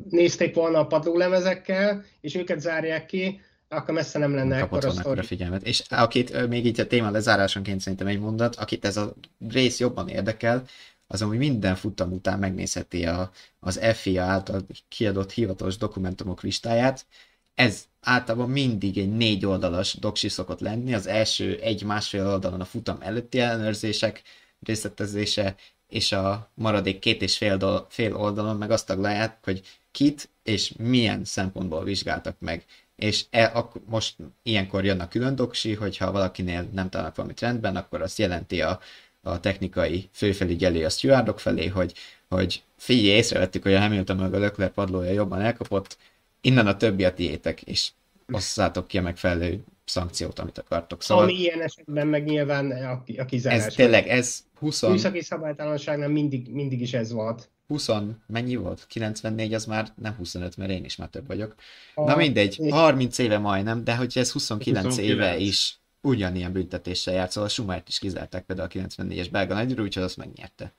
nézték volna a padlólemezekkel, és őket zárják ki, akkor messze nem lenne ekkora a figyelmet. És akit még így a téma lezárásonként szerintem egy mondat, akit ez a rész jobban érdekel, az, hogy minden futam után megnézheti a, az FIA által kiadott hivatalos dokumentumok listáját. Ez általában mindig egy négy oldalas doksi szokott lenni, az első egy-másfél oldalon a futam előtti ellenőrzések részletezése, és a maradék két és fél, do- fél oldalon meg azt taglalják, hogy kit és milyen szempontból vizsgáltak meg. És e, ak- most ilyenkor jön a külön doksi, hogyha valakinél nem találnak valamit rendben, akkor azt jelenti a, a technikai főfelügyelő a stewardok felé, hogy, hogy figyelj, észrevettük, hogy a Hamilton meg a Leclerc padlója jobban elkapott, innen a többi a tiétek, és osszátok ki a megfelelő szankciót, amit akartok. Szóval, Ami ilyen esetben meg nyilván a, a kizárás. Ez tényleg, ez 20... Műszaki szabálytalanságnál mindig, mindig is ez volt. 20, mennyi volt? 94 az már nem 25, mert én is már több vagyok. A... Na mindegy, 30 éve majdnem, de hogy ez 29, 29. éve is ugyanilyen büntetéssel járt, szóval a Schumert is kizárták például a 94-es belga nagydúró, úgyhogy azt megnyerte.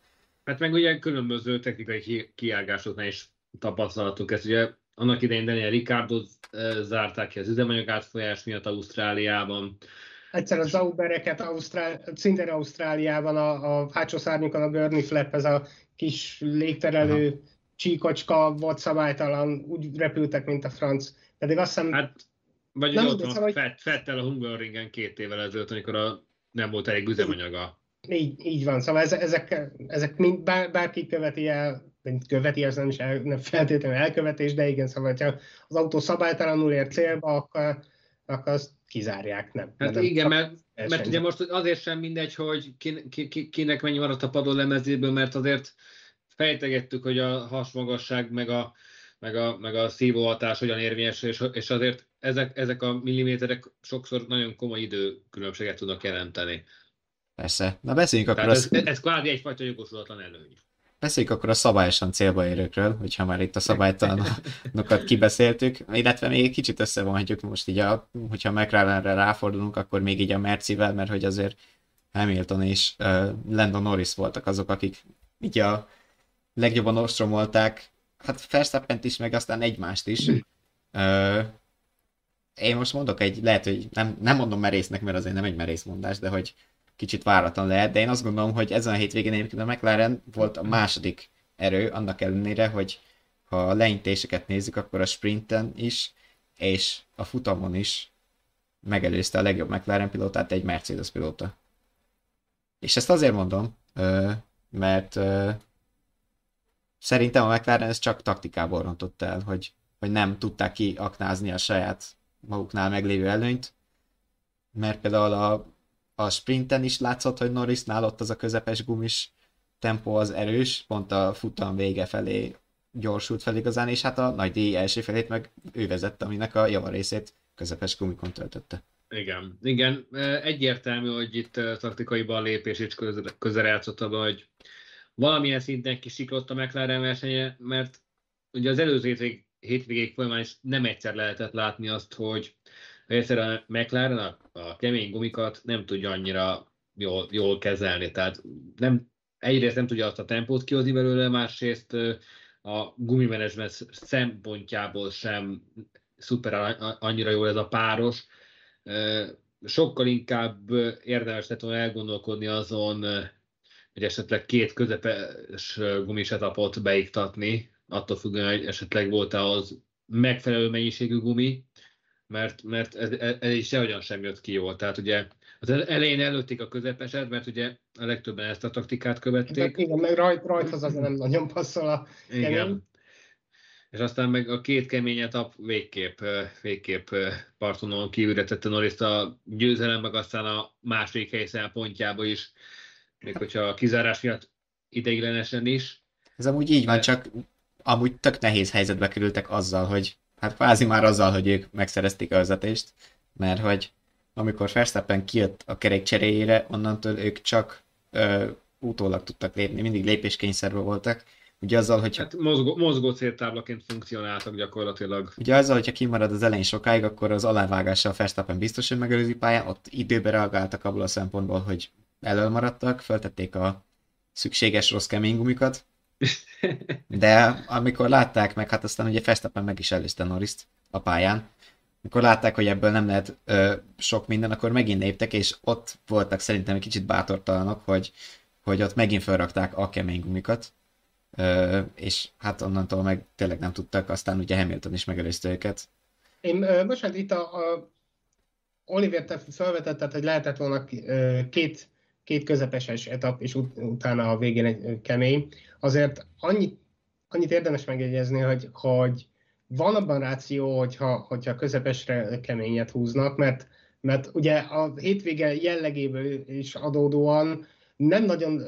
Hát meg ugye különböző technikai kiágásoknál is tapasztalatunk ezt. Ugye annak idején Daniel Ricardo zárták ki az üzemanyag átfolyás miatt Ausztráliában. Egyszer az Zaubereket Ausztrál, szintén Ausztráliában a, a hátsó szárnyukon a Gurney Flap, ez a kis légterelő Aha. csíkocska volt szabálytalan, úgy repültek, mint a franc. Pedig azt hiszem... Hát, vagy nem ott van szóval, Fett, Fettel a Hungaroringen két évvel ezelőtt, amikor a, nem volt elég üzemanyaga. Így, így van, szóval ezek, ezek mind, bár, bárki követi el követi, az nem is el, nem feltétlenül elkövetés, de igen, szóval, ha az autó szabálytalanul ér célba, akkor, akkor azt kizárják, nem. Hát nem igen, mert, mert ugye most azért sem mindegy, hogy ki, ki, kinek mennyi maradt a padló lemezéből, mert azért fejtegettük, hogy a hasmagasság meg a, meg a, meg a szívóhatás hogyan érvényesül, és, és azért ezek, ezek a milliméterek sokszor nagyon komoly időkülönbséget tudnak jelenteni. Persze. Na beszéljünk akkor. Tehát ez, az... ez kvázi egyfajta jogosulatlan előny. Beszéljük akkor a szabályosan célba érőkről, hogyha már itt a szabálytalanokat kibeszéltük, illetve még egy kicsit összevonhatjuk most így, a, hogyha McLarenre ráfordulunk, akkor még így a Mercivel, mert hogy azért Hamilton és uh, Landon Norris voltak azok, akik így a legjobban ostromolták, hát verstappen is, meg aztán egymást is. Uh, én most mondok egy, lehet, hogy nem, nem mondom merésznek, mert azért nem egy merész mondás, de hogy kicsit váratlan lehet, de én azt gondolom, hogy ezen a hétvégén egyébként a McLaren volt a második erő, annak ellenére, hogy ha a leintéseket nézzük, akkor a sprinten is, és a futamon is megelőzte a legjobb McLaren pilótát egy Mercedes pilóta. És ezt azért mondom, mert szerintem a McLaren ezt csak taktikából rontott el, hogy, hogy nem tudták kiaknázni a saját maguknál meglévő előnyt, mert például a a sprinten is látszott, hogy Norrisnál ott az a közepes gumis tempó az erős, pont a futam vége felé gyorsult fel igazán, és hát a nagy díj első felét meg ő vezette, aminek a javarészét közepes gumikon töltötte. Igen, igen. Egyértelmű, hogy itt taktikai lépés és közel, játszott abban, hogy valamilyen szinten kisiklott a McLaren versenye, mert ugye az előző hétvégék folyamán is nem egyszer lehetett látni azt, hogy egyszerűen a McLaren a, a kemény gumikat nem tudja annyira jól, jól kezelni, tehát nem, egyrészt nem tudja azt a tempót kihozni belőle, másrészt a gumimenedzsment szempontjából sem szuper annyira jó ez a páros. Sokkal inkább érdemes lett volna elgondolkodni azon, hogy esetleg két közepes gumisetapot beiktatni, attól függően, hogy esetleg volt-e az megfelelő mennyiségű gumi, mert, mert ez, ez is sehogyan sem jött ki jól. Tehát ugye az elején előtték a közepeset, mert ugye a legtöbben ezt a taktikát követték. Igen, meg rajt, rajthoz az nem nagyon passzol a kemény. Igen. És aztán meg a két keményet a végképp, végképp partonon kívülre tette Norris a győzelem, meg aztán a második hely szempontjába is, még hogyha a kizárás miatt ideiglenesen is. Ez amúgy így van, csak amúgy tök nehéz helyzetbe kerültek azzal, hogy hát kvázi már azzal, hogy ők megszerezték a vezetést, mert hogy amikor Verstappen kijött a kerék cseréjére, onnantól ők csak ö, utólag tudtak lépni, mindig lépéskényszerben voltak. Ugye azzal, hogy... Hát mozgó, mozgó céltáblaként funkcionáltak gyakorlatilag. Ugye azzal, hogyha kimarad az elején sokáig, akkor az alávágással Verstappen biztos, hogy megelőzi pályán, ott időbe reagáltak abból a szempontból, hogy elől maradtak, feltették a szükséges rossz kemény gumikat, de amikor látták meg, hát aztán ugye Verstappen meg is előzte norris a pályán, amikor látták, hogy ebből nem lehet ö, sok minden, akkor megint léptek, és ott voltak szerintem egy kicsit bátortalanok, hogy, hogy ott megint felrakták a kemény gumikat, ö, és hát onnantól meg tényleg nem tudtak, aztán ugye Hamilton is megelőzte őket. Én, ö, bocsánat, itt a, a Oliver, te felvetetted, hogy lehetett volna két, két közepeses etap, és ut- utána a végén egy kemény. Azért annyit, annyit érdemes megjegyezni, hogy, hogy van abban ráció, hogyha, hogyha közepesre keményet húznak, mert, mert ugye a hétvége jellegéből is adódóan nem nagyon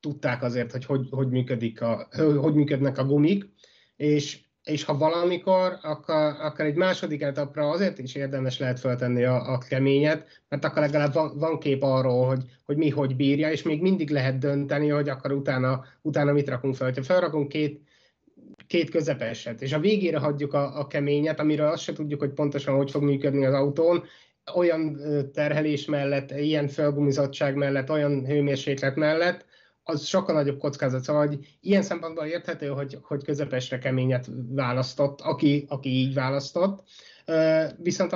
tudták azért, hogy hogy, hogy, működik a, hogy működnek a gumik, és, és ha valamikor, akkor, akkor egy második etapra azért is érdemes lehet feltenni a, a keményet, mert akkor legalább van, van kép arról, hogy, hogy mi hogy bírja, és még mindig lehet dönteni, hogy akkor utána, utána mit rakunk fel. Ha felrakunk két, két közepeset, és a végére hagyjuk a, a keményet, amiről azt se tudjuk, hogy pontosan hogy fog működni az autón, olyan terhelés mellett, ilyen felgumizottság mellett, olyan hőmérséklet mellett, az sokkal nagyobb kockázat. Szóval, hogy ilyen szempontból érthető, hogy, hogy közepesre keményet választott, aki, aki így választott. Viszont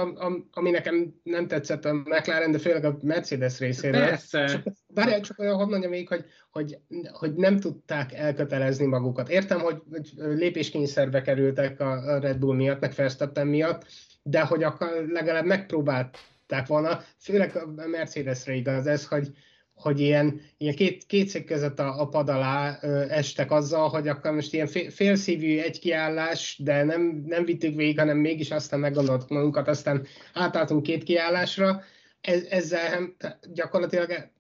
ami nekem nem tetszett a McLaren, de főleg a Mercedes részéről. Persze. Csak, csak olyan, hadd mondjam még, hogy, hogy, hogy nem tudták elkötelezni magukat. Értem, hogy, hogy lépéskényszerbe kerültek a Red Bull miatt, meg Verstappen miatt, de hogy akkor legalább megpróbálták volna, főleg a Mercedesre igaz ez, hogy, hogy ilyen, ilyen két, két között a, a pad alá ö, estek azzal, hogy akkor most ilyen fél, félszívű egy kiállás, de nem, nem vittük végig, hanem mégis aztán meggondoltuk magunkat, aztán átálltunk két kiállásra. Ez, ezzel gyakorlatilag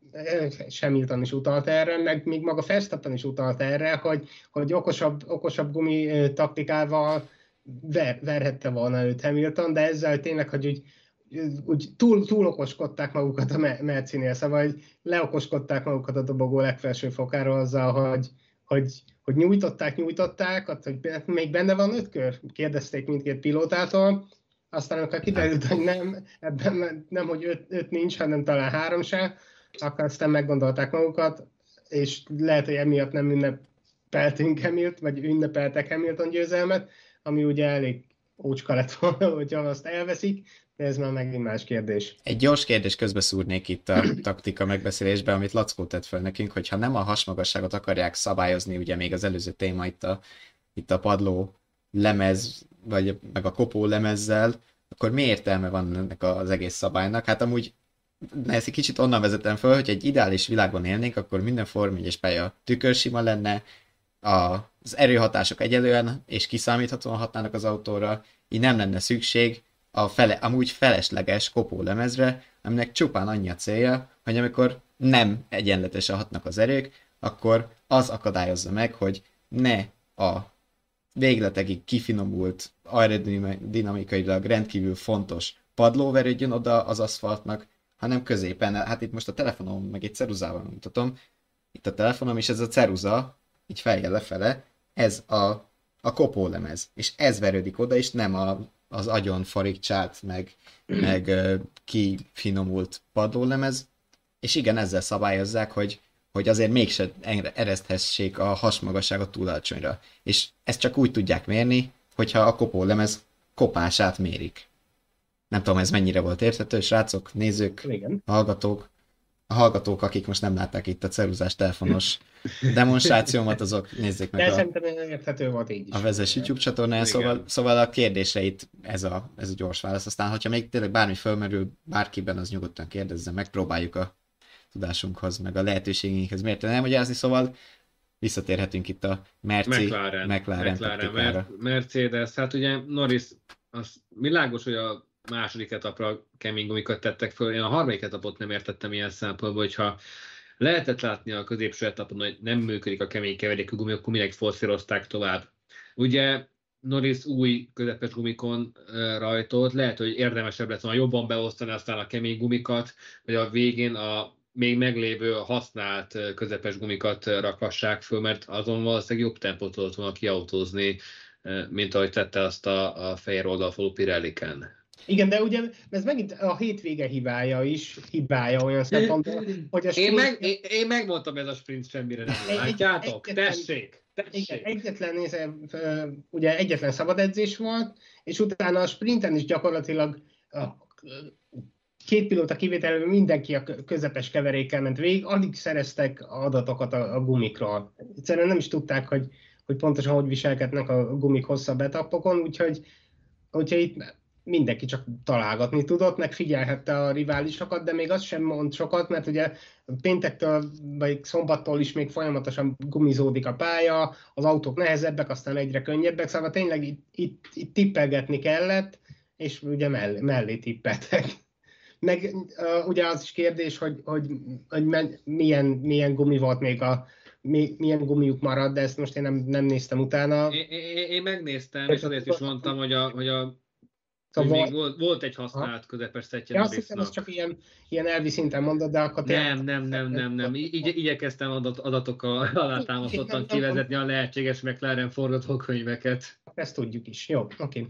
Hamilton is utalt erre, meg még maga Verstappen is utalt erre, hogy, hogy okosabb, okosabb gumi taktikával ver, verhette volna őt Hamilton, de ezzel tényleg, hogy úgy úgy túl, túl okoskodták magukat a Mercinél, szóval hogy leokoskodták magukat a dobogó legfelső fokáról azzal, hogy, hogy, hogy nyújtották, nyújtották, ott, hogy még benne van öt kör? Kérdezték mindkét pilótától, aztán amikor kiderült, hogy nem, ebben nem, hogy öt, öt nincs, hanem talán három se, akkor aztán meggondolták magukat, és lehet, hogy emiatt nem ünnepeltünk Hamilt, vagy ünnepeltek Hamilton győzelmet, ami ugye elég ócska lett volna, hogyha azt elveszik, ez már megint más kérdés. Egy gyors kérdés közbeszúrnék itt a taktika megbeszélésbe, amit Lackó tett fel nekünk, hogyha nem a hasmagasságot akarják szabályozni, ugye még az előző téma itt a, itt a padló lemez, vagy meg a kopó lemezzel, akkor mi értelme van ennek az egész szabálynak? Hát amúgy ne ezt egy kicsit onnan vezetem föl, hogy egy ideális világban élnénk, akkor minden Form 1 pálya tükörsima lenne, az erőhatások egyelően és kiszámíthatóan hatnának az autóra, így nem lenne szükség a fele, amúgy felesleges kopólemezre, aminek csupán annyi a célja, hogy amikor nem egyenletesen hatnak az erők, akkor az akadályozza meg, hogy ne a végletekig kifinomult, aerodinamikailag rendkívül fontos padló verődjön oda az aszfaltnak, hanem középen, hát itt most a telefonom meg egy ceruzával mutatom, itt a telefonom, és ez a ceruza, így fejjel lefele, ez a, a kopólemez, és ez verődik oda, és nem a, az agyon farigcsált, meg, meg kifinomult padlólemez, és igen, ezzel szabályozzák, hogy, hogy azért mégse ereszthessék a hasmagasságot túl alacsonyra. És ezt csak úgy tudják mérni, hogyha a kopólemez kopását mérik. Nem tudom, ez mennyire volt érthető, srácok, nézők, Igen. hallgatók. A hallgatók, akik most nem látták itt a ceruzás telefonos demonstrációmat, azok nézzék meg De a, érthető volt így is. a Vezes YouTube csatornáján, szóval, szóval a kérdéseit ez a, ez a gyors válasz. Aztán, hogyha még tényleg bármi fölmerül bárkiben, az nyugodtan kérdezze, megpróbáljuk a tudásunkhoz, meg a lehetőségeinkhez miért nem magyarázni, szóval visszatérhetünk itt a Merci, McLaren, McLaren, McLaren. Mer- Mercedes, hát ugye Norris, az világos, hogy a második etapra kemény gumikat tettek föl. Én a harmadik etapot nem értettem ilyen szempontból, hogyha lehetett látni a középső etapon, hogy nem működik a kemény keverékű gumi, akkor minek forszírozták tovább. Ugye Norris új közepes gumikon rajtolt, lehet, hogy érdemesebb lett volna jobban beosztani aztán a kemény gumikat, hogy a végén a még meglévő használt közepes gumikat rakassák föl, mert azon valószínűleg jobb tempót tudott volna kiautózni, mint ahogy tette azt a, a fehér oldalfalú Pirelliken. Igen, de ugye ez megint a hétvége hibája is, hibája olyan szempontból, hogy a sprint... Én, meg, én, én megmondtam, ez a sprint semmire nem Látjátok? Egyetlen, tessék, tessék. Igen, egyetlen, ugye egyetlen szabad edzés volt, és utána a sprinten is gyakorlatilag a két pilóta kivételével mindenki a közepes keverékkel ment végig, alig szereztek adatokat a, a gumikról. Egyszerűen nem is tudták, hogy, hogy pontosan hogy viselkednek a gumik hosszabb etapokon, úgyhogy, úgyhogy itt mindenki csak találgatni tudott, meg figyelhette a riválisokat, de még az sem mond sokat, mert ugye péntektől vagy szombattól is még folyamatosan gumizódik a pálya, az autók nehezebbek, aztán egyre könnyebbek, szóval tényleg itt, itt, itt tippelgetni kellett, és ugye mellé, mellé tippeltek. Meg uh, ugye az is kérdés, hogy, hogy, hogy milyen, milyen gumi volt még a, mi, milyen gumiuk marad, de ezt most én nem, nem néztem utána. Én, én, én megnéztem, és azért is mondtam, hogy a, hogy a Szóval még volt, volt egy használt közepes szettje. Ja, azt hiszem, ez csak ilyen, ilyen elvi szinten mondod, de akkor... Nem, nem, nem, nem, nem. Igy, igyekeztem adat, adatokkal alátámasztottan kivezetni a lehetséges McLaren forgatókönyveket. Ezt tudjuk is. Jó, oké. Okay.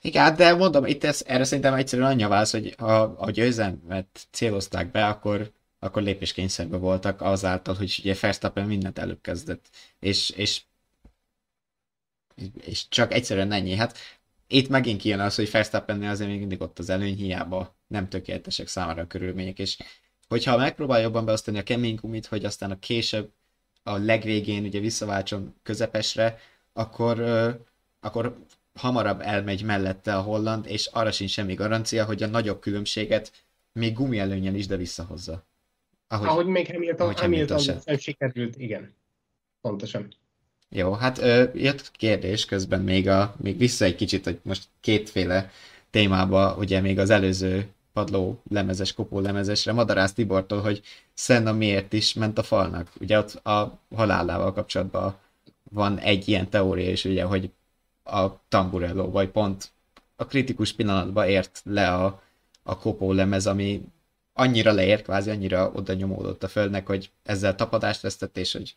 Igen, de mondom, itt ez, erre szerintem egyszerűen annyi válasz, hogy ha a győzelmet célozták be, akkor, akkor lépéskényszerben voltak azáltal, hogy ugye Verstappen mindent előbb kezdett. És, és, és csak egyszerűen ennyi. Hát itt megint kijön az, hogy Verstappennél azért még mindig ott az előny, hiába nem tökéletesek számára a körülmények, és hogyha megpróbál jobban beosztani a kemény gumit, hogy aztán a később, a legvégén ugye visszaváltson közepesre, akkor, akkor hamarabb elmegy mellette a holland, és arra sincs semmi garancia, hogy a nagyobb különbséget még gumi előnyen is, de visszahozza. Ahogy, ahogy még Hamilton, ahogy Hamilton, Hamilton sikerült, igen. Pontosan. Jó, hát ö, jött kérdés közben még, a, még vissza egy kicsit, hogy most kétféle témába, ugye még az előző padló lemezes, kopó lemezesre, Madarász Tibortól, hogy Senna miért is ment a falnak. Ugye ott a halállával kapcsolatban van egy ilyen teória is, ugye, hogy a Tamburello, vagy pont a kritikus pillanatban ért le a, a kopó lemez, ami annyira leért, kvázi annyira oda nyomódott a földnek, hogy ezzel tapadást vesztett, és hogy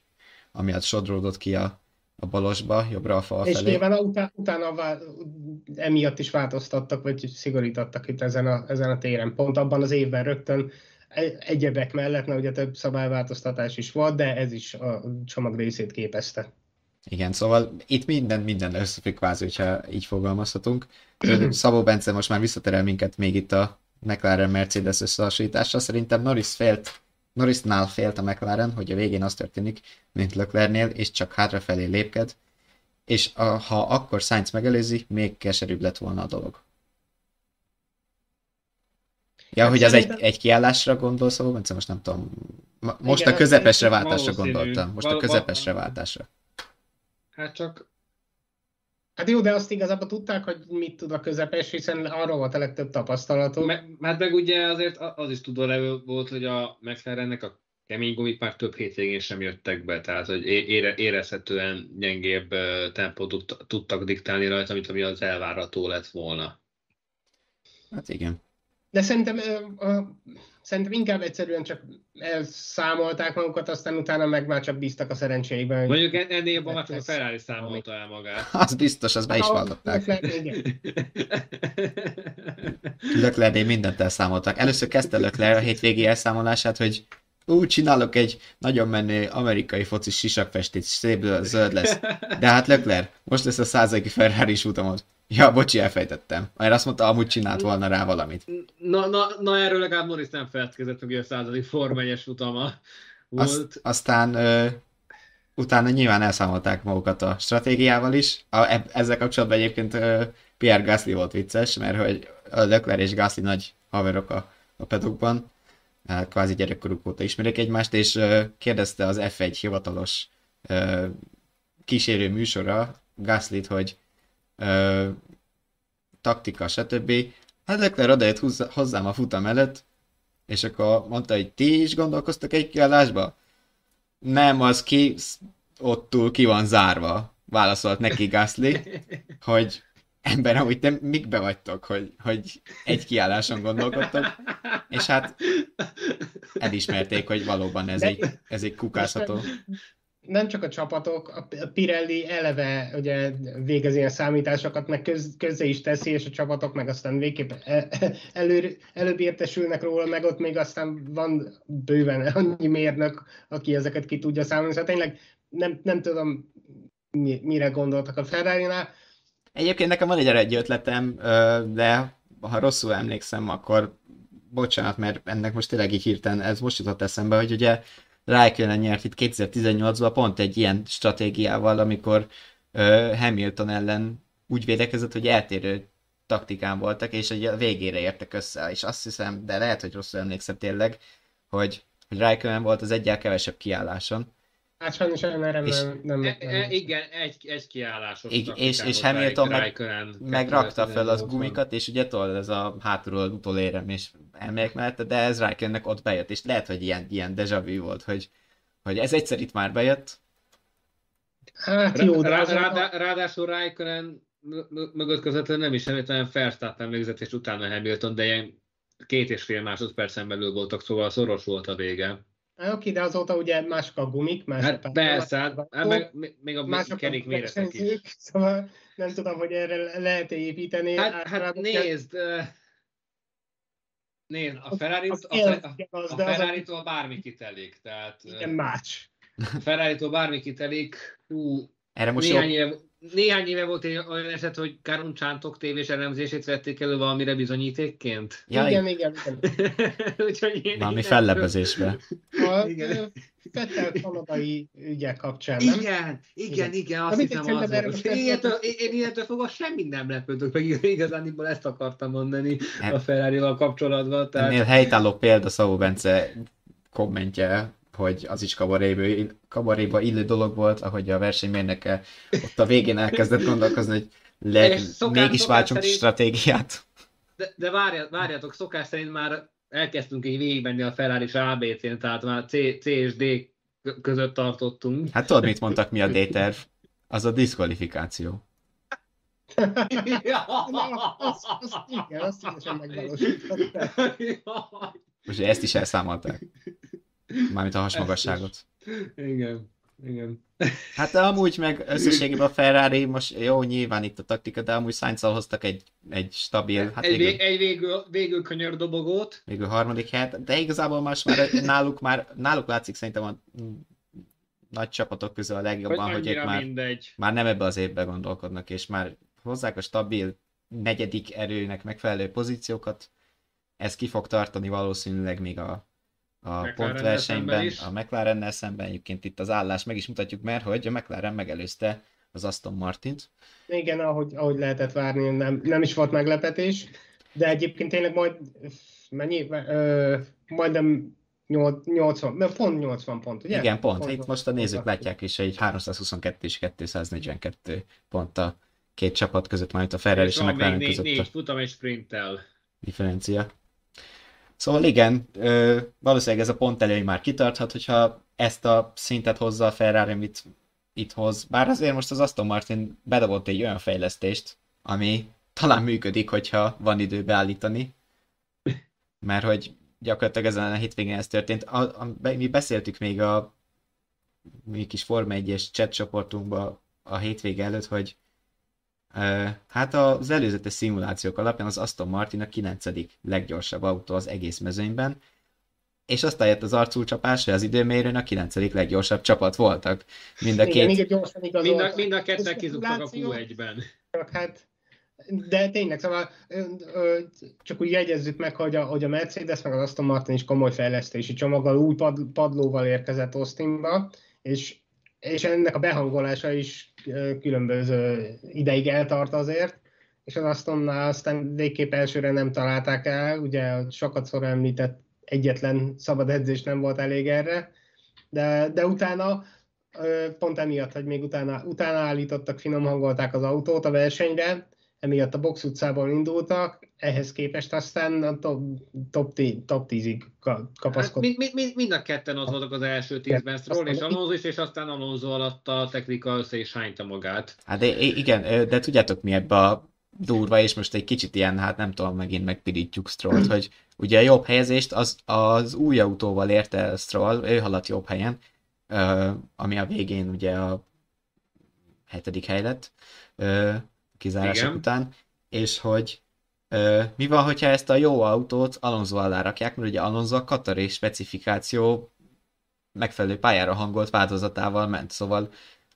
amiatt sodródott ki a, a balosba, jobbra a fal és felé. Nyilván utána, utána emiatt is változtattak, vagy szigorítottak itt ezen a, ezen a téren. Pont abban az évben rögtön e- egyebek mellett, mert ugye több szabályváltoztatás is volt, de ez is a csomag részét képezte. Igen, szóval itt minden minden összefügg kvázi, hogyha így fogalmazhatunk. Szabó Bence most már visszaterel minket még itt a McLaren Mercedes összehasonlításra. Szerintem Norris félt, Norrisnál félt a McLaren, hogy a végén az történik, mint Leclernél, és csak hátrafelé lépked, és a, ha akkor Sainz megelőzi, még keserűbb lett volna a dolog. Ja, hát hogy az egy, egy kiállásra gondolsz, szóval Bence, most nem tudom. Most Igen, a közepesre váltásra gondoltam. Most a közepesre váltásra. Hát csak... Hát jó, de azt igazából tudták, hogy mit tud a közepes, hiszen arról volt a legtöbb tapasztalatok. Me, hát meg ugye azért az is tudva volt, hogy a McLarennek a kemény gumik már több hétvégén sem jöttek be, tehát hogy ére, érezhetően gyengébb tempót tudtak diktálni rajta, mint ami az elvárható lett volna. Hát igen. De szerintem, ö, szerintem inkább egyszerűen csak elszámolták magukat, aztán utána meg már csak bíztak a szerencséjében. Mondjuk en- ennél jobban már csak a Ferrari számolta el magát. Az biztos, az be is vallották. Igen. Leclernél mindent elszámoltak. Először kezdte Leclerc a hétvégi elszámolását, hogy úgy csinálok egy nagyon menő amerikai focis sisakfestét, szép zöld lesz. De hát Leclerc, most lesz a százai ferrari futamod. Ja, bocsi, elfejtettem. Mert azt mondta, amúgy csinált volna rá valamit. Na, na, na erről legalább Norris nem feledkezett, hogy a századik Forma 1-es futama volt. Azt, aztán ö, utána nyilván elszámolták magukat a stratégiával is. A, eb- ezzel kapcsolatban egyébként ö, Pierre Gasly volt vicces, mert hogy a Leclerc és Gasly nagy haverok a, a pedokban, Hát kvázi gyerekkoruk óta ismerik egymást, és ö, kérdezte az F1 hivatalos ö, kísérő műsora Gaslyt, hogy ö, taktika, stb. Hát Leclerc odajött hozzám a futam előtt, és akkor mondta, hogy ti is gondolkoztak egy kiállásba? Nem, az ki, ott túl ki van zárva, válaszolt neki Gasly, hogy ember, amúgy te mikbe vagytok, hogy, hogy egy kiálláson gondolkodtok, és hát elismerték, hogy valóban ez egy, ez egy kukázható. Nem csak a csapatok, a a Pirelli eleve ugye végez ilyen számításokat, meg köz, közze is teszi, és a csapatok meg aztán végképp e- elő, előbb értesülnek róla, meg ott még aztán van bőven annyi mérnök, aki ezeket ki tudja számolni. Szóval tényleg nem, nem tudom, mi, mire gondoltak a Ferrari-nál. Egyébként nekem van egy ötletem, de ha rosszul emlékszem, akkor bocsánat, mert ennek most tényleg így hirtelen, ez most jutott eszembe, hogy ugye Raikkonen nyert itt 2018-ban pont egy ilyen stratégiával, amikor ö, Hamilton ellen úgy védekezett, hogy eltérő taktikán voltak, és ugye a végére értek össze, és azt hiszem, de lehet, hogy rosszul emlékszem tényleg, hogy, hogy Raikkonen volt az egyel kevesebb kiálláson, Hát sajnos erre És- nem, nem, E, nem. e, igen, egy, egy kiállásos taktikával és- és Hamilton meg- Raikkonen meg rakta fel az 2018-ban. gumikat, és ugye tudod, ez a hátulról utolérem, és elmegyek mellette, de ez Raikkonennek ott bejött, és lehet, hogy ilyen, ilyen deja vu volt, hogy, hogy ez egyszer itt már bejött, Hát jó, de Rá, az, rá, ráadásul Raikkonen mö- mö- mögött közvetlenül nem is Hamilton Verstappen végzett, és utána Hamilton, de ilyen két és fél másodpercen belül voltak, szóval szoros volt a vége. Oké, de azóta ugye mások a gumik, mások Hát a persze, hát, a- hát meg, még- a mások kerék a méretek is. Szóval nem tudom, hogy erre lehet-e építeni. Hát, hát nézd, eh, nézd, a ferrari a, a, az, a de az a- bármi kitelik, tehát eh, igen, más. a Ferrari-tól bármi kitelik, hú, erre most néhány, jó, éve, néhány éve volt egy olyan eset, hogy Karun Csántok tévés elemzését vették elő valamire bizonyítékként. ja, igen, igen, igen. Úgyhogy én valami én fellebbezésbe. A Igen. Fettel kanadai ügyek kapcsán, nem? Igen, igen, Igen. igen, azt Amit hiszem az volt. Én Ilyetől, én, ilyetől fogva semmit nem lepődök meg, igazániból ezt akartam mondani a Ferrari-val kapcsolatban. Tehát... Ennél helytálló példa Szabó Bence kommentje, hogy az is kabaréba, kabaréba illő dolog volt, ahogy a versenymérnöke ott a végén elkezdett gondolkozni, hogy le, És mégis váltsunk szerint- stratégiát. De, de várja, várjatok, szokás szerint már elkezdtünk így végigmenni a Ferrari ABC-n, tehát már C, C és D kö- között tartottunk. Hát tudod, mit mondtak mi a D-terv? Az a diszkvalifikáció. Na, azt, azt, igen, azt szívesen megvalósították. Most ezt is elszámolták. Mármint a hasmagasságot. igen, igen. Hát de amúgy meg összességében a Ferrari, most jó, nyilván itt a taktika, de amúgy sainz hoztak egy, egy stabil, hát egy, végül, vég, egy végül, végül könyör dobogót. végül harmadik helyet, de igazából most már náluk már, náluk látszik szerintem a nagy csapatok közül a legjobban, hogy, annyira ők már, mindegy. már nem ebbe az évbe gondolkodnak, és már hozzák a stabil negyedik erőnek megfelelő pozíciókat, ez ki fog tartani valószínűleg még a, a pontversenyben, a McLarennel szemben egyébként itt az állás meg is mutatjuk, mert hogy a McLaren megelőzte az Aston Martint. Igen, ahogy, ahogy lehetett várni, nem, nem is volt meglepetés, de egyébként tényleg majd mennyi, ö, majdnem nyolc- 80, de pont 80 pont, ugye? Igen, pont. Pont Itt most a nézők látják is, hogy 322 és 242 pont a két csapat között, majd a Ferrari és és a McLaren négy, között a négy futam egy sprinttel. differencia. Szóval igen, ö, valószínűleg ez a pont előny már kitarthat, hogyha ezt a szintet hozza a Ferrari, amit itt hoz. Bár azért most az Aston Martin bedobott egy olyan fejlesztést, ami talán működik, hogyha van idő beállítani. mert hogy gyakorlatilag ezen a hétvégén ez történt. A, a, mi beszéltük még a mi kis Forma 1-es chat csoportunkban a hétvége előtt, hogy hát az előzetes szimulációk alapján az Aston Martin a 9. leggyorsabb autó az egész mezőnyben, és aztán jött az arculcsapás, hogy az időmérőn a 9. leggyorsabb csapat voltak. Mind a két... Igen, mind, a, mind a ketten kizugtak a Q1-ben. Hát, de tényleg, szóval csak úgy jegyezzük meg, hogy a, hogy a Mercedes meg az Aston Martin is komoly fejlesztési csomaggal, új pad, padlóval érkezett Austinba, és, és ennek a behangolása is különböző ideig eltart azért, és az Astonnál aztán végképp elsőre nem találták el, ugye sokat szor említett egyetlen szabad edzés nem volt elég erre, de, de utána pont emiatt, hogy még utána, utána állítottak, finom hangolták az autót a versenyre, emiatt a box utcából indultak, ehhez képest aztán a top, top, top 10-ig kapaszkodtak. Hát, mind, mind, mind, a ketten az voltak az első tízben, Stroll és Alonso is, és aztán Alonso alatt a technika össze is hányta magát. Hát de, igen, de tudjátok mi ebbe a durva, és most egy kicsit ilyen, hát nem tudom, megint megpirítjuk Strollt, hogy ugye a jobb helyezést az, az új autóval érte el Stroll, ő haladt jobb helyen, ami a végén ugye a hetedik hely lett kizárások Igen. után, és hogy mi van, hogyha ezt a jó autót Alonso alá rakják, mert ugye Alonso a Katari specifikáció megfelelő pályára hangolt változatával ment, szóval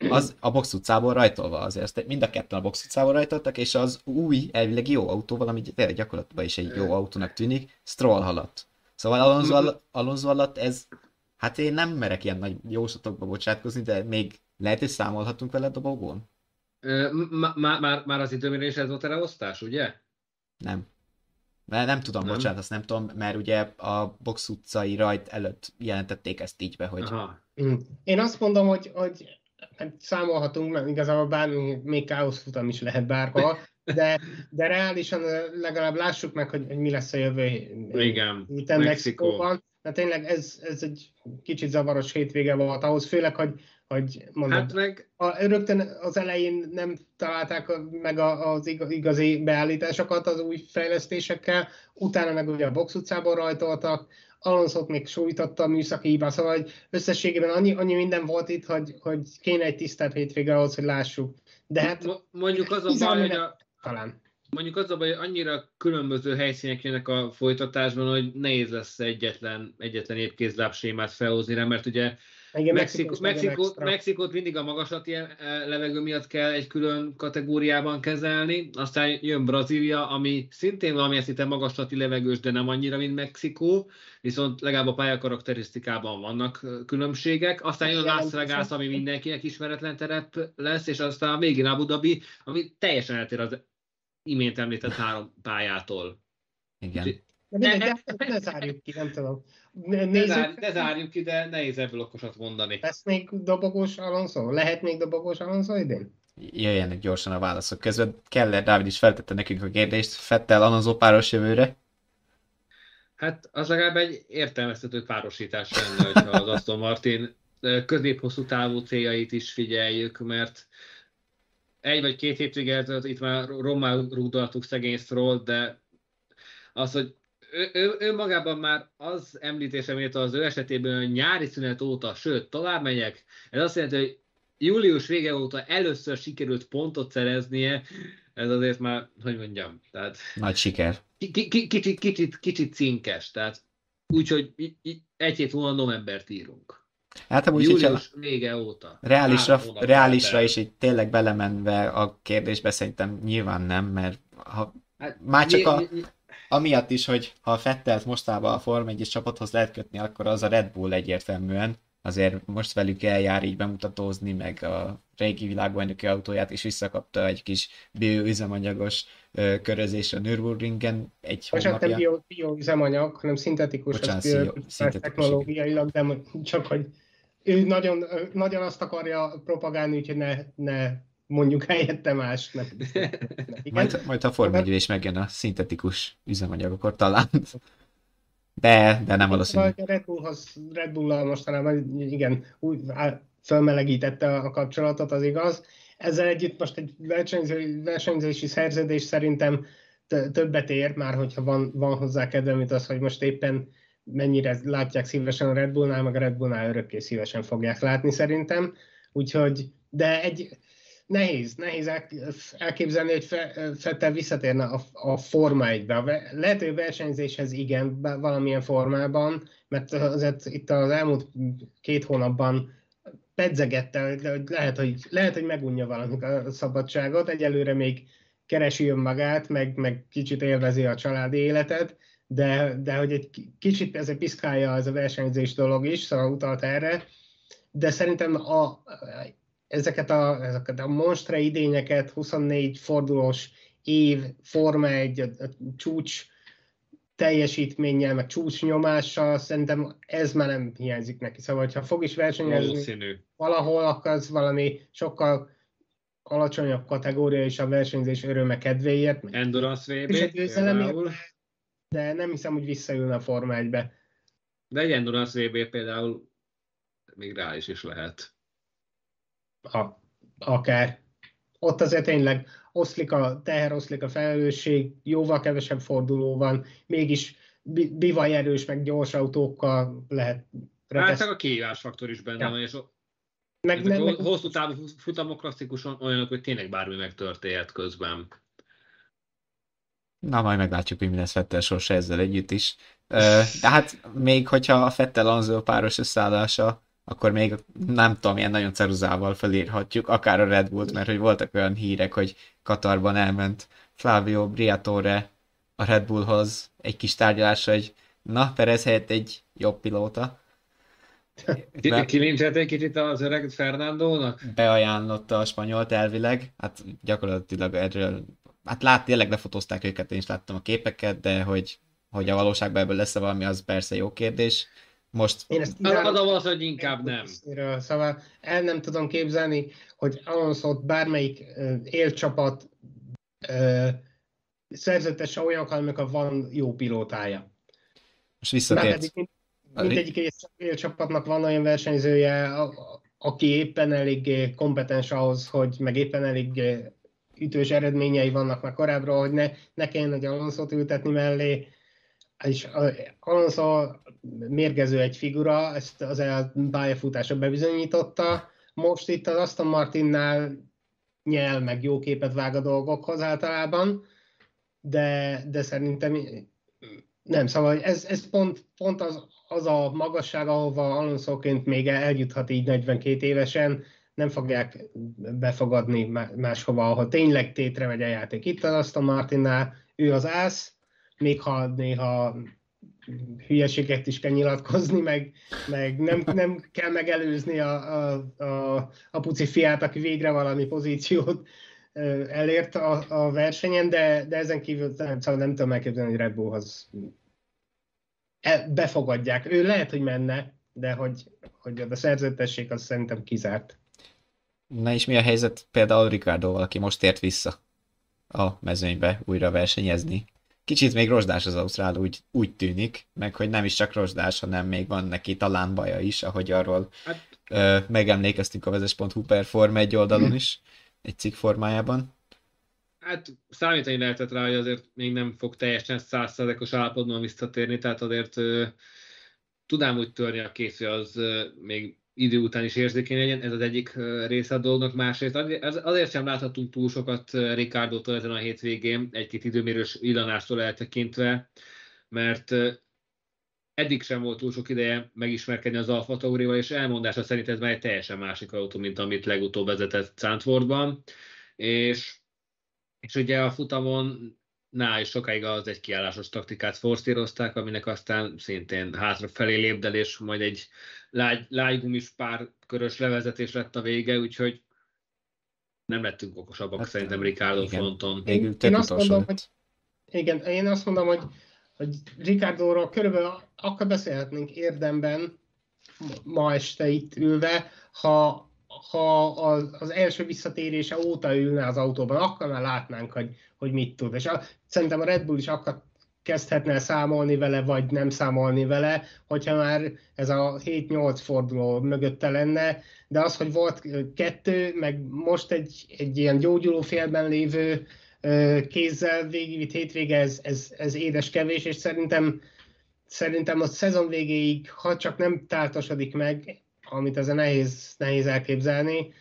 az a box utcából rajtolva azért. Mind a ketten a box utcából rajtoltak, és az új, elvileg jó autóval, ami tényleg gyakorlatban is egy jó autónak tűnik, Stroll haladt. Szóval Alonso, al- Alonso alatt ez, hát én nem merek ilyen nagy jóslatokba bocsátkozni, de még lehet, hogy számolhatunk vele a dobogón? Már, már az időmérés ez volt a leosztás, ugye? Nem. Mert nem tudom, nem. bocsánat, azt nem tudom, mert ugye a box utcai rajt előtt jelentették ezt így be, hogy... Aha. Mm. Én azt mondom, hogy, hogy hát számolhatunk, mert igazából bármi, még káoszfutam is lehet bárhol, de, de reálisan legalább lássuk meg, hogy, hogy mi lesz a jövő Igen, héten Mexikóban. De tényleg ez, ez egy kicsit zavaros hétvége volt ahhoz, főleg, hogy, hogy mondom, hát meg... a, rögtön az elején nem találták meg a, az igazi beállításokat az új fejlesztésekkel, utána meg ugye a box utcából rajtoltak, Alonso még sújtotta a műszaki hiba, szóval hogy összességében annyi, annyi minden volt itt, hogy, hogy kéne egy tisztább hétvége ahhoz, hogy lássuk. De hát... Mondjuk az a baj, hogy a... Talán. Mondjuk az a baj, hogy annyira különböző helyszínek jönnek a folytatásban, hogy nehéz lesz egyetlen, egyetlen épkézláb sémát felhozni, mert ugye igen, Mexikó, Mexikó, Mexikót mindig a magaslati eh, levegő miatt kell egy külön kategóriában kezelni, aztán jön Brazília, ami szintén valamilyen szinte magaslati levegős, de nem annyira, mint Mexikó, viszont legalább a pálya karakterisztikában vannak különbségek, aztán jön Las Vegas, ami mindenkinek ismeretlen terep lesz, és aztán a végén Abu Dhabi, ami teljesen eltér az imént említett három pályától. Igen. De mindegy, de ne zárjuk ki, nem tudom. Nézzük. Ne, zár, ne zárjuk ki, de nehéz ebből okosat mondani. Lesz még dobogós Alonso? Lehet még dobogós Alonso idén? Jöjjenek gyorsan a válaszok közben. Keller Dávid is feltette nekünk a kérdést. Fettel Alonso páros jövőre? Hát az legalább egy értelmeztető párosítás lenne, hogyha az Aston Martin közép-hosszú távú céljait is figyeljük, mert egy vagy két hétvég előtt itt már rommá rúgdaltuk szegény Stroll, de az, hogy ő, ő, ő magában már az említésem, hogy az ő esetében nyári szünet óta, sőt, tovább megyek, ez azt jelenti, hogy július vége óta először sikerült pontot szereznie, ez azért már, hogy mondjam, tehát... Nagy siker. Kicsit, kicsit, kicsit, cinkes, tehát úgyhogy egy hét múlva novembert írunk. Hát úgy, Július vége óta. Reálisra, reálisra is így tényleg belemenve a kérdésbe szerintem nyilván nem, mert ha, hát, már csak a, amiatt is, hogy ha a Fettelt mostában a Form 1 csapathoz lehet kötni, akkor az a Red Bull egyértelműen. Azért most velük eljár így bemutatózni, meg a régi világbajnoki autóját is visszakapta egy kis bioüzemanyagos körözés a Nürburgringen egy Bocsánat, hónapja. nem bio, bioüzemanyag, hanem szintetikus, Bocsánat, az bio, technológiailag, de csak hogy ő nagyon, nagyon azt akarja propagálni, úgyhogy ne, ne mondjuk helyette más. Nem. majd, majd a Form 1 is megjön a szintetikus üzemanyag, akkor talán. De, de nem valószínű. A Red, Bullhoz, Red Bull-al mostanában igen, úgy fölmelegítette a kapcsolatot, az igaz. Ezzel együtt most egy versenyző, versenyzési szerződés szerintem többet ér, már hogyha van, van hozzá kedve, mint az, hogy most éppen mennyire látják szívesen a Red Bullnál, meg a Red Bullnál örökké szívesen fogják látni szerintem. Úgyhogy, de egy, nehéz, nehéz elképzelni, hogy Fettel visszatérne a, a Forma 1-be. Lehet, hogy a versenyzéshez igen, valamilyen formában, mert azért itt az elmúlt két hónapban pedzegette, hogy lehet, hogy, lehet, hogy megunja valamit a szabadságot, egyelőre még keresi önmagát, meg, meg kicsit élvezi a családi életet, de, de hogy egy kicsit ez egy piszkálja ez a versenyzés dolog is, szóval utalt erre, de szerintem a, ezeket a, ezeket a monstre idényeket, 24 fordulós év, Forma egy a, a csúcs teljesítménnyel, meg csúcs nyomással, szerintem ez már nem hiányzik neki. Szóval, ha fog is versenyezni Valószínű. valahol, akkor az valami sokkal alacsonyabb kategória és a versenyzés öröme kedvéért. Endurance VB de nem hiszem, hogy visszajön a Forma 1-be. De egy Endurance VB például még rá is, is lehet. A, akár. Ott azért tényleg oszlik a teher, oszlik a felelősség, jóval kevesebb forduló van, mégis bivaj erős, meg gyors autókkal lehet Hát a kihívásfaktor is benne ja. van, és meg, nem, meg, hosszú távú futamok klasszikusan olyanok, hogy tényleg bármi megtörténhet közben. Na, majd meglátjuk, hogy mi lesz Fettel sorsa ezzel együtt is. De hát még hogyha a Fettel Anzó páros összeállása, akkor még nem tudom, ilyen nagyon ceruzával felírhatjuk, akár a Red Bullt, mert hogy voltak olyan hírek, hogy Katarban elment Flavio Briatore a Red Bullhoz egy kis tárgyalásra, hogy na, Perez helyett egy jobb pilóta. Kilincselt egy kicsit az öreg Fernandónak? Beajánlotta a spanyolt elvileg, hát gyakorlatilag erről hát lát, tényleg lefotózták őket, én is láttam a képeket, de hogy, hogy a valóságban ebből lesz-e valami, az persze jó kérdés. Most... Én ezt Adom az, hogy inkább nem. Szóval el nem tudom képzelni, hogy alonso bármelyik uh, élcsapat uh, szerzetese olyan, amikor van jó pilótája. Most visszatért. Mindegyik élcsapatnak van olyan versenyzője, a, aki éppen elég kompetens ahhoz, hogy meg éppen elég ütős eredményei vannak már korábbról, hogy ne, ne kelljen egy alonso ültetni mellé, és Alonso mérgező egy figura, ezt az pályafutása bebizonyította. Most itt az Aston Martinnál nyel, meg jó képet vág a dolgokhoz általában, de, de szerintem nem, szóval ez, ez pont, pont az, az a magasság, ahova Alonsoként még eljuthat így 42 évesen, nem fogják befogadni máshova, ahol tényleg tétre megy a játék. Itt az Aston Martinnál ő az ász, még ha néha hülyeséget is kell nyilatkozni, meg, meg nem, nem kell megelőzni a, a, a, a puci fiát, aki végre valami pozíciót elért a, a versenyen, de, de ezen kívül nem, szóval nem tudom elképzelni, hogy Red Bullhoz e, befogadják. Ő lehet, hogy menne, de hogy, hogy a szerződtesség az szerintem kizárt. Na és mi a helyzet például Ricardoval, aki most ért vissza a mezőnybe újra versenyezni? Kicsit még rozsdás az Ausztrál, úgy, úgy tűnik, meg hogy nem is csak rozsdás, hanem még van neki talán baja is, ahogy arról hát, ö, megemlékeztünk a vezes.hu per Form egy oldalon is, egy cikk formájában. Hát számítani lehetett rá, hogy azért még nem fog teljesen százszerzekos állapotban visszatérni, tehát azért ö, tudám úgy törni a készül, az ö, még idő után is érzékeny legyen, ez az egyik része a dolognak. Másrészt azért sem láthatunk túl sokat Ricardo-tól ezen a hétvégén, egy-két időmérős illanástól eltekintve, mert eddig sem volt túl sok ideje megismerkedni az Alfa Taurival, és elmondása szerint ez már egy teljesen másik autó, mint amit legutóbb vezetett Zandvoortban, és, és ugye a futamon ná, és sokáig az egy kiállásos taktikát forszírozták, aminek aztán szintén hátrafelé lépdelés, majd egy lágy, lágygumis pár körös levezetés lett a vége, úgyhogy nem lettünk okosabbak hát, szerintem Ricardo igen. fronton. Én, én azt mondom, hogy, igen, én azt mondom, hogy, hogy Ricardo-ról körülbelül akkor beszélhetnénk érdemben ma este itt ülve, ha, ha az, első visszatérése óta ülne az autóban, akkor már látnánk, hogy, hogy mit tud. És a, szerintem a Red Bull is akkor kezdhetne számolni vele, vagy nem számolni vele, hogyha már ez a 7-8 forduló mögötte lenne, de az, hogy volt kettő, meg most egy, egy ilyen gyógyuló félben lévő kézzel végigvitt hétvége, ez, ez, ez édes kevés, és szerintem, szerintem a szezon végéig, ha csak nem táltosodik meg, amit ez a nehéz, nehéz elképzelni,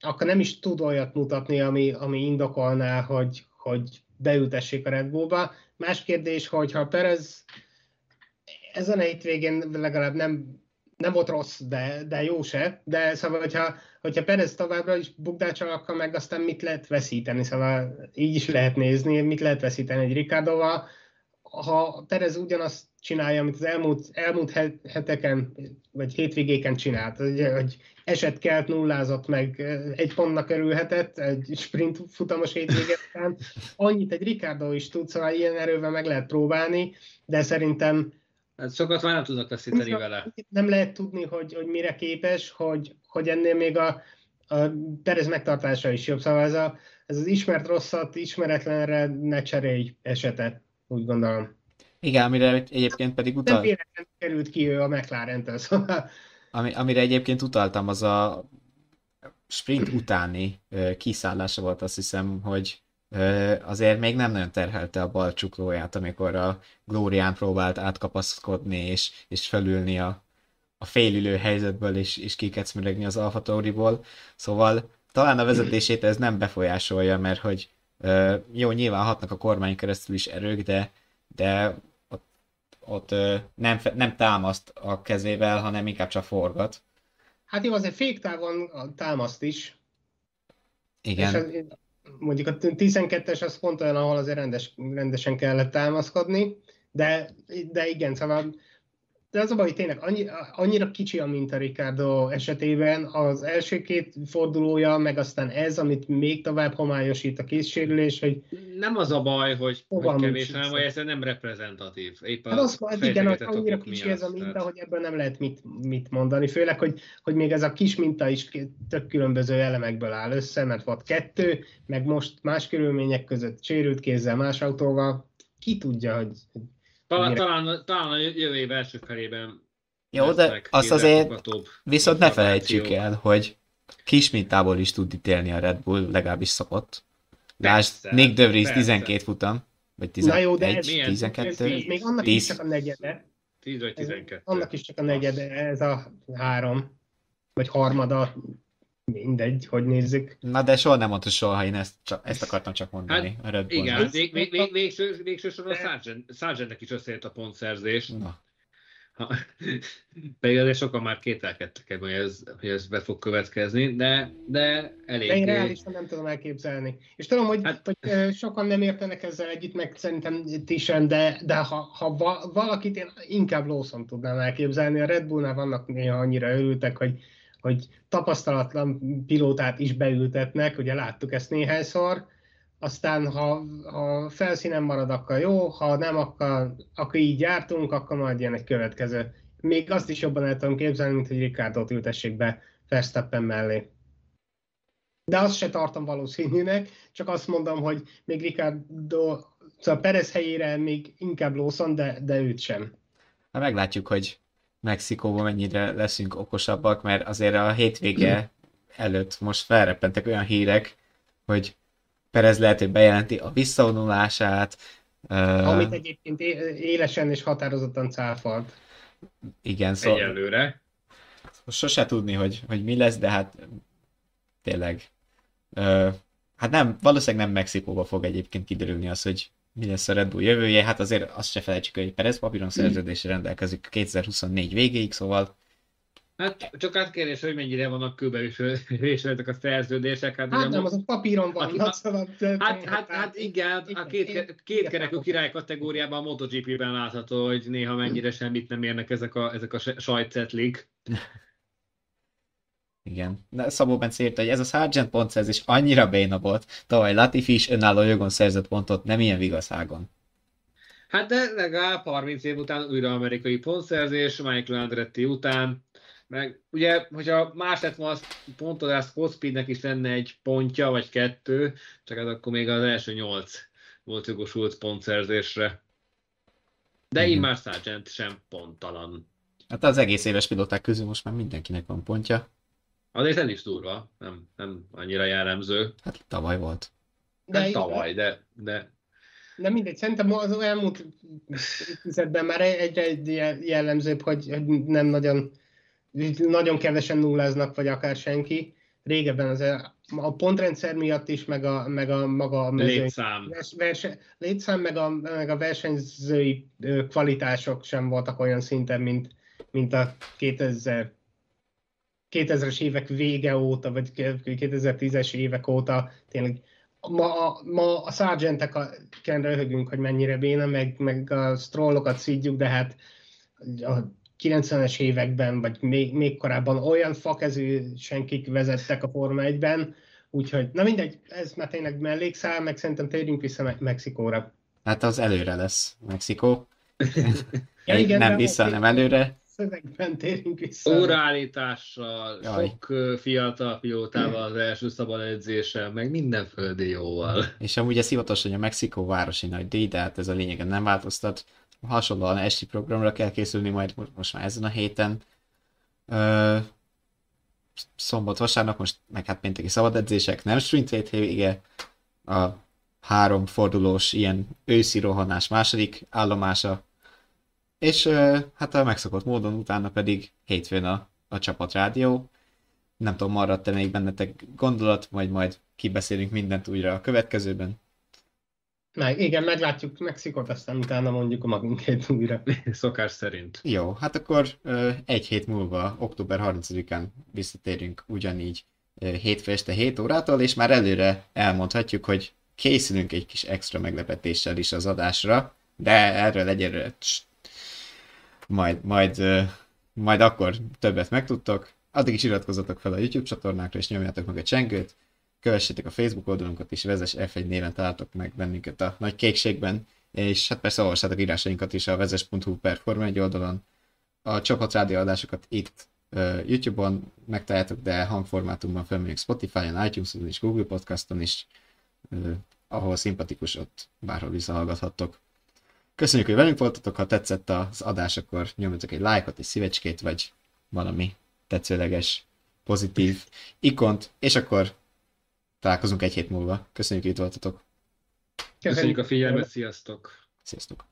akkor nem is tud olyat mutatni, ami, ami indokolná, hogy, hogy beültessék a Red Bullba. Más kérdés, hogyha Perez ezen a hétvégén legalább nem, nem volt rossz, de, de jó se, de szóval, hogyha, hogyha Perez továbbra is bukdácsal, akkor meg aztán mit lehet veszíteni, szóval így is lehet nézni, mit lehet veszíteni egy Ricardoval. Ha Perez ugyanazt csinálja, amit az elmúlt, elmúlt heteken, vagy hétvégéken csinált, hogy, hogy eset kelt, nullázott meg, egy pontnak örülhetett, egy sprint futamos hétvégén, annyit egy Ricardo is tud, szóval ilyen erővel meg lehet próbálni, de szerintem Hát sokat már nem tudnak veszíteni vele. Nem lehet tudni, hogy, hogy mire képes, hogy, hogy ennél még a, a Perez megtartása is jobb. Szóval ez, a, ez az ismert rosszat, ismeretlenre ne cserélj esete, úgy gondolom. Igen, amire egyébként pedig utal... Nem került ki ő a McLaren-től, szóval... Ami, amire egyébként utaltam, az a sprint utáni kiszállása volt, azt hiszem, hogy azért még nem nagyon terhelte a bal csuklóját, amikor a Glórián próbált átkapaszkodni és, és felülni a, a félülő helyzetből és, és kikecmüregni az Alfa Tauriból. Szóval talán a vezetését ez nem befolyásolja, mert hogy jó, nyilván hatnak a kormány keresztül is erők, de, de ott, ott nem, nem támaszt a kezével, hanem inkább csak forgat. Hát jó, azért féktávon támaszt is. Igen. És mondjuk a 12-es az pont olyan, ahol azért rendes, rendesen kellett támaszkodni, de, de igen, szóval de az a baj, tényleg annyi, annyira kicsi a minta Ricardo esetében, az első két fordulója, meg aztán ez, amit még tovább homályosít a készsérülés, hogy... Nem az a baj, hogy, hogy kevés, hanem hogy ez nem reprezentatív. Épp hát az, az igen, hogy annyira kicsi miatt, ez a minta, tehát... hogy ebből nem lehet mit, mit mondani. Főleg, hogy, hogy még ez a kis minta is tök különböző elemekből áll össze, mert volt kettő, meg most más körülmények között sérült kézzel, más autóval. Ki tudja, hogy talán, talán, talán a jövő év első felében jó, de azt azért viszont ne felejtsük el, hogy kis mintából is tud ítélni a Red Bull, legalábbis szokott. Lásd, Nick De Vries 12 futam, vagy 11, jó, de 12, ez, ez még annak 10. is csak a negyede. 10 vagy 12. annak is csak a negyede, ez a három, vagy harmada, mindegy, hogy nézzük. Na de soha nem mondta soha, én ezt, csak, ezt akartam csak mondani. Hát, a Red Bull igen, vég, vég, vég, végső, végső soron Sargent, Sargentnek is összejött a pontszerzés. Na. Ha, pedig azért sokan már kételkedtek ebben, hogy ez, hogy ez be fog következni, de, de elég. De én reálisan nem tudom elképzelni. És tudom, hogy, hát, hogy sokan nem értenek ezzel együtt, meg szerintem ti sem, de, de ha, ha valakit én inkább Lawson tudnám elképzelni. A Red Bullnál vannak néha annyira örültek, hogy hogy tapasztalatlan pilótát is beültetnek, ugye láttuk ezt néhányszor, aztán ha, ha felszínen marad, akkor jó, ha nem, akkor, akkor így jártunk, akkor majd jön egy következő. Még azt is jobban el tudom képzelni, mint hogy Ricardo-t ültessék be Verstappen mellé. De azt se tartom valószínűnek, csak azt mondom, hogy még Ricardo, szóval Perez helyére még inkább Lawson, de, de őt sem. Hát meglátjuk, hogy Mexikóban mennyire leszünk okosabbak, mert azért a hétvége előtt most felreppentek olyan hírek, hogy Perez lehet, hogy bejelenti a visszavonulását. Amit egyébként élesen és határozottan cáfalt. Igen, szóval... Egyelőre. Sose tudni, hogy, hogy mi lesz, de hát tényleg. hát nem, valószínűleg nem Mexikóba fog egyébként kiderülni az, hogy mi lesz a Red Bull jövője, hát azért azt se felejtsük, hogy Perez papíron szerződésre rendelkezik 2024 végéig, szóval Hát csak átkérés, hogy mennyire vannak kőbevésültek a szerződések. Hát, hát nem, azok papíron vannak, szóval... Hát, hát, hát igen, a két, két kerekű király kategóriában a MotoGP-ben látható, hogy néha mennyire semmit nem érnek ezek a, ezek a sajtcetlik. Igen. De Szabó Bence írta, hogy ez a Sargent pontszerzés annyira béna volt, tavaly Latifi is önálló jogon szerzett pontot, nem ilyen vigaszágon. Hát de legalább 30 év után újra amerikai pontszerzés, Michael Andretti után, meg ugye, hogyha más lett volna, pontozást Speednek is lenne egy pontja, vagy kettő, csak az akkor még az első nyolc volt jogosult pontszerzésre. De így már Sargent sem ponttalan. Hát az egész éves pilóták közül most már mindenkinek van pontja. Azért ez is durva, nem, nem annyira jellemző. Hát tavaly volt. De hát tavaly, de, de... De mindegy, szerintem az elmúlt évtizedben már egyre jellemzőbb, hogy nem nagyon, nagyon kevesen nulláznak, vagy akár senki. Régebben az a pontrendszer miatt is, meg a, meg a maga a mezőny, létszám. Verse, létszám, meg a, meg a versenyzői kvalitások sem voltak olyan szinten, mint, mint a 2000 2000-es évek vége óta, vagy 2010-es évek óta tényleg ma, ma a sargenteken röhögünk, hogy mennyire béna, meg, meg a strollokat szídjuk, de hát a 90-es években, vagy még, még korábban olyan fakezű senkik vezettek a Forma 1-ben, úgyhogy, na mindegy, ez már tényleg mellékszál, meg szerintem térjünk vissza Me- Mexikóra. Hát az előre lesz Mexikó. ja, igen, nem vissza, nem előre szövegben térünk vissza. Óraállítással, Jaj. sok fiatal pilótával az első szabad edzéssel, meg minden földi jóval. És amúgy ez hivatalos, hogy a Mexikó városi nagy díj, de hát ez a lényegen nem változtat. Hasonlóan esti programra kell készülni majd most már ezen a héten. Ö, szombat, vasárnap, most meg hát pénteki szabad edzések, nem sprint hétvége, a három fordulós ilyen őszi rohanás második állomása és hát a megszokott módon utána pedig hétfőn a, a csapatrádió. Nem tudom, maradt-e még bennetek gondolat, majd majd kibeszélünk mindent újra a következőben. Meg, igen, meglátjuk Mexikot, aztán utána mondjuk a magunkét újra. Szokás szerint. Jó, hát akkor egy hét múlva, október 30-án visszatérünk ugyanígy hétfő este 7 órától, és már előre elmondhatjuk, hogy készülünk egy kis extra meglepetéssel is az adásra, de erről egyelőre majd, majd, majd akkor többet megtudtok. Addig is iratkozzatok fel a YouTube csatornákra, és nyomjátok meg a csengőt. Kövessétek a Facebook oldalunkat is, vezes F1 néven találtok meg bennünket a nagy kékségben, és hát persze olvassátok írásainkat is a vezes.hu per Forma 1 oldalon. A csapat rádióadásokat itt uh, YouTube-on megtaláljátok, de hangformátumban felmegyünk Spotify-on, iTunes-on és Google Podcaston is, uh, ahol szimpatikus, ott bárhol visszahallgathattok. Köszönjük, hogy velünk voltatok, ha tetszett az adás, akkor nyomjatok egy lájkot, egy szívecskét, vagy valami tetszőleges, pozitív ikont, és akkor találkozunk egy hét múlva. Köszönjük, hogy itt voltatok. Köszönjük a figyelmet, sziasztok! Sziasztok!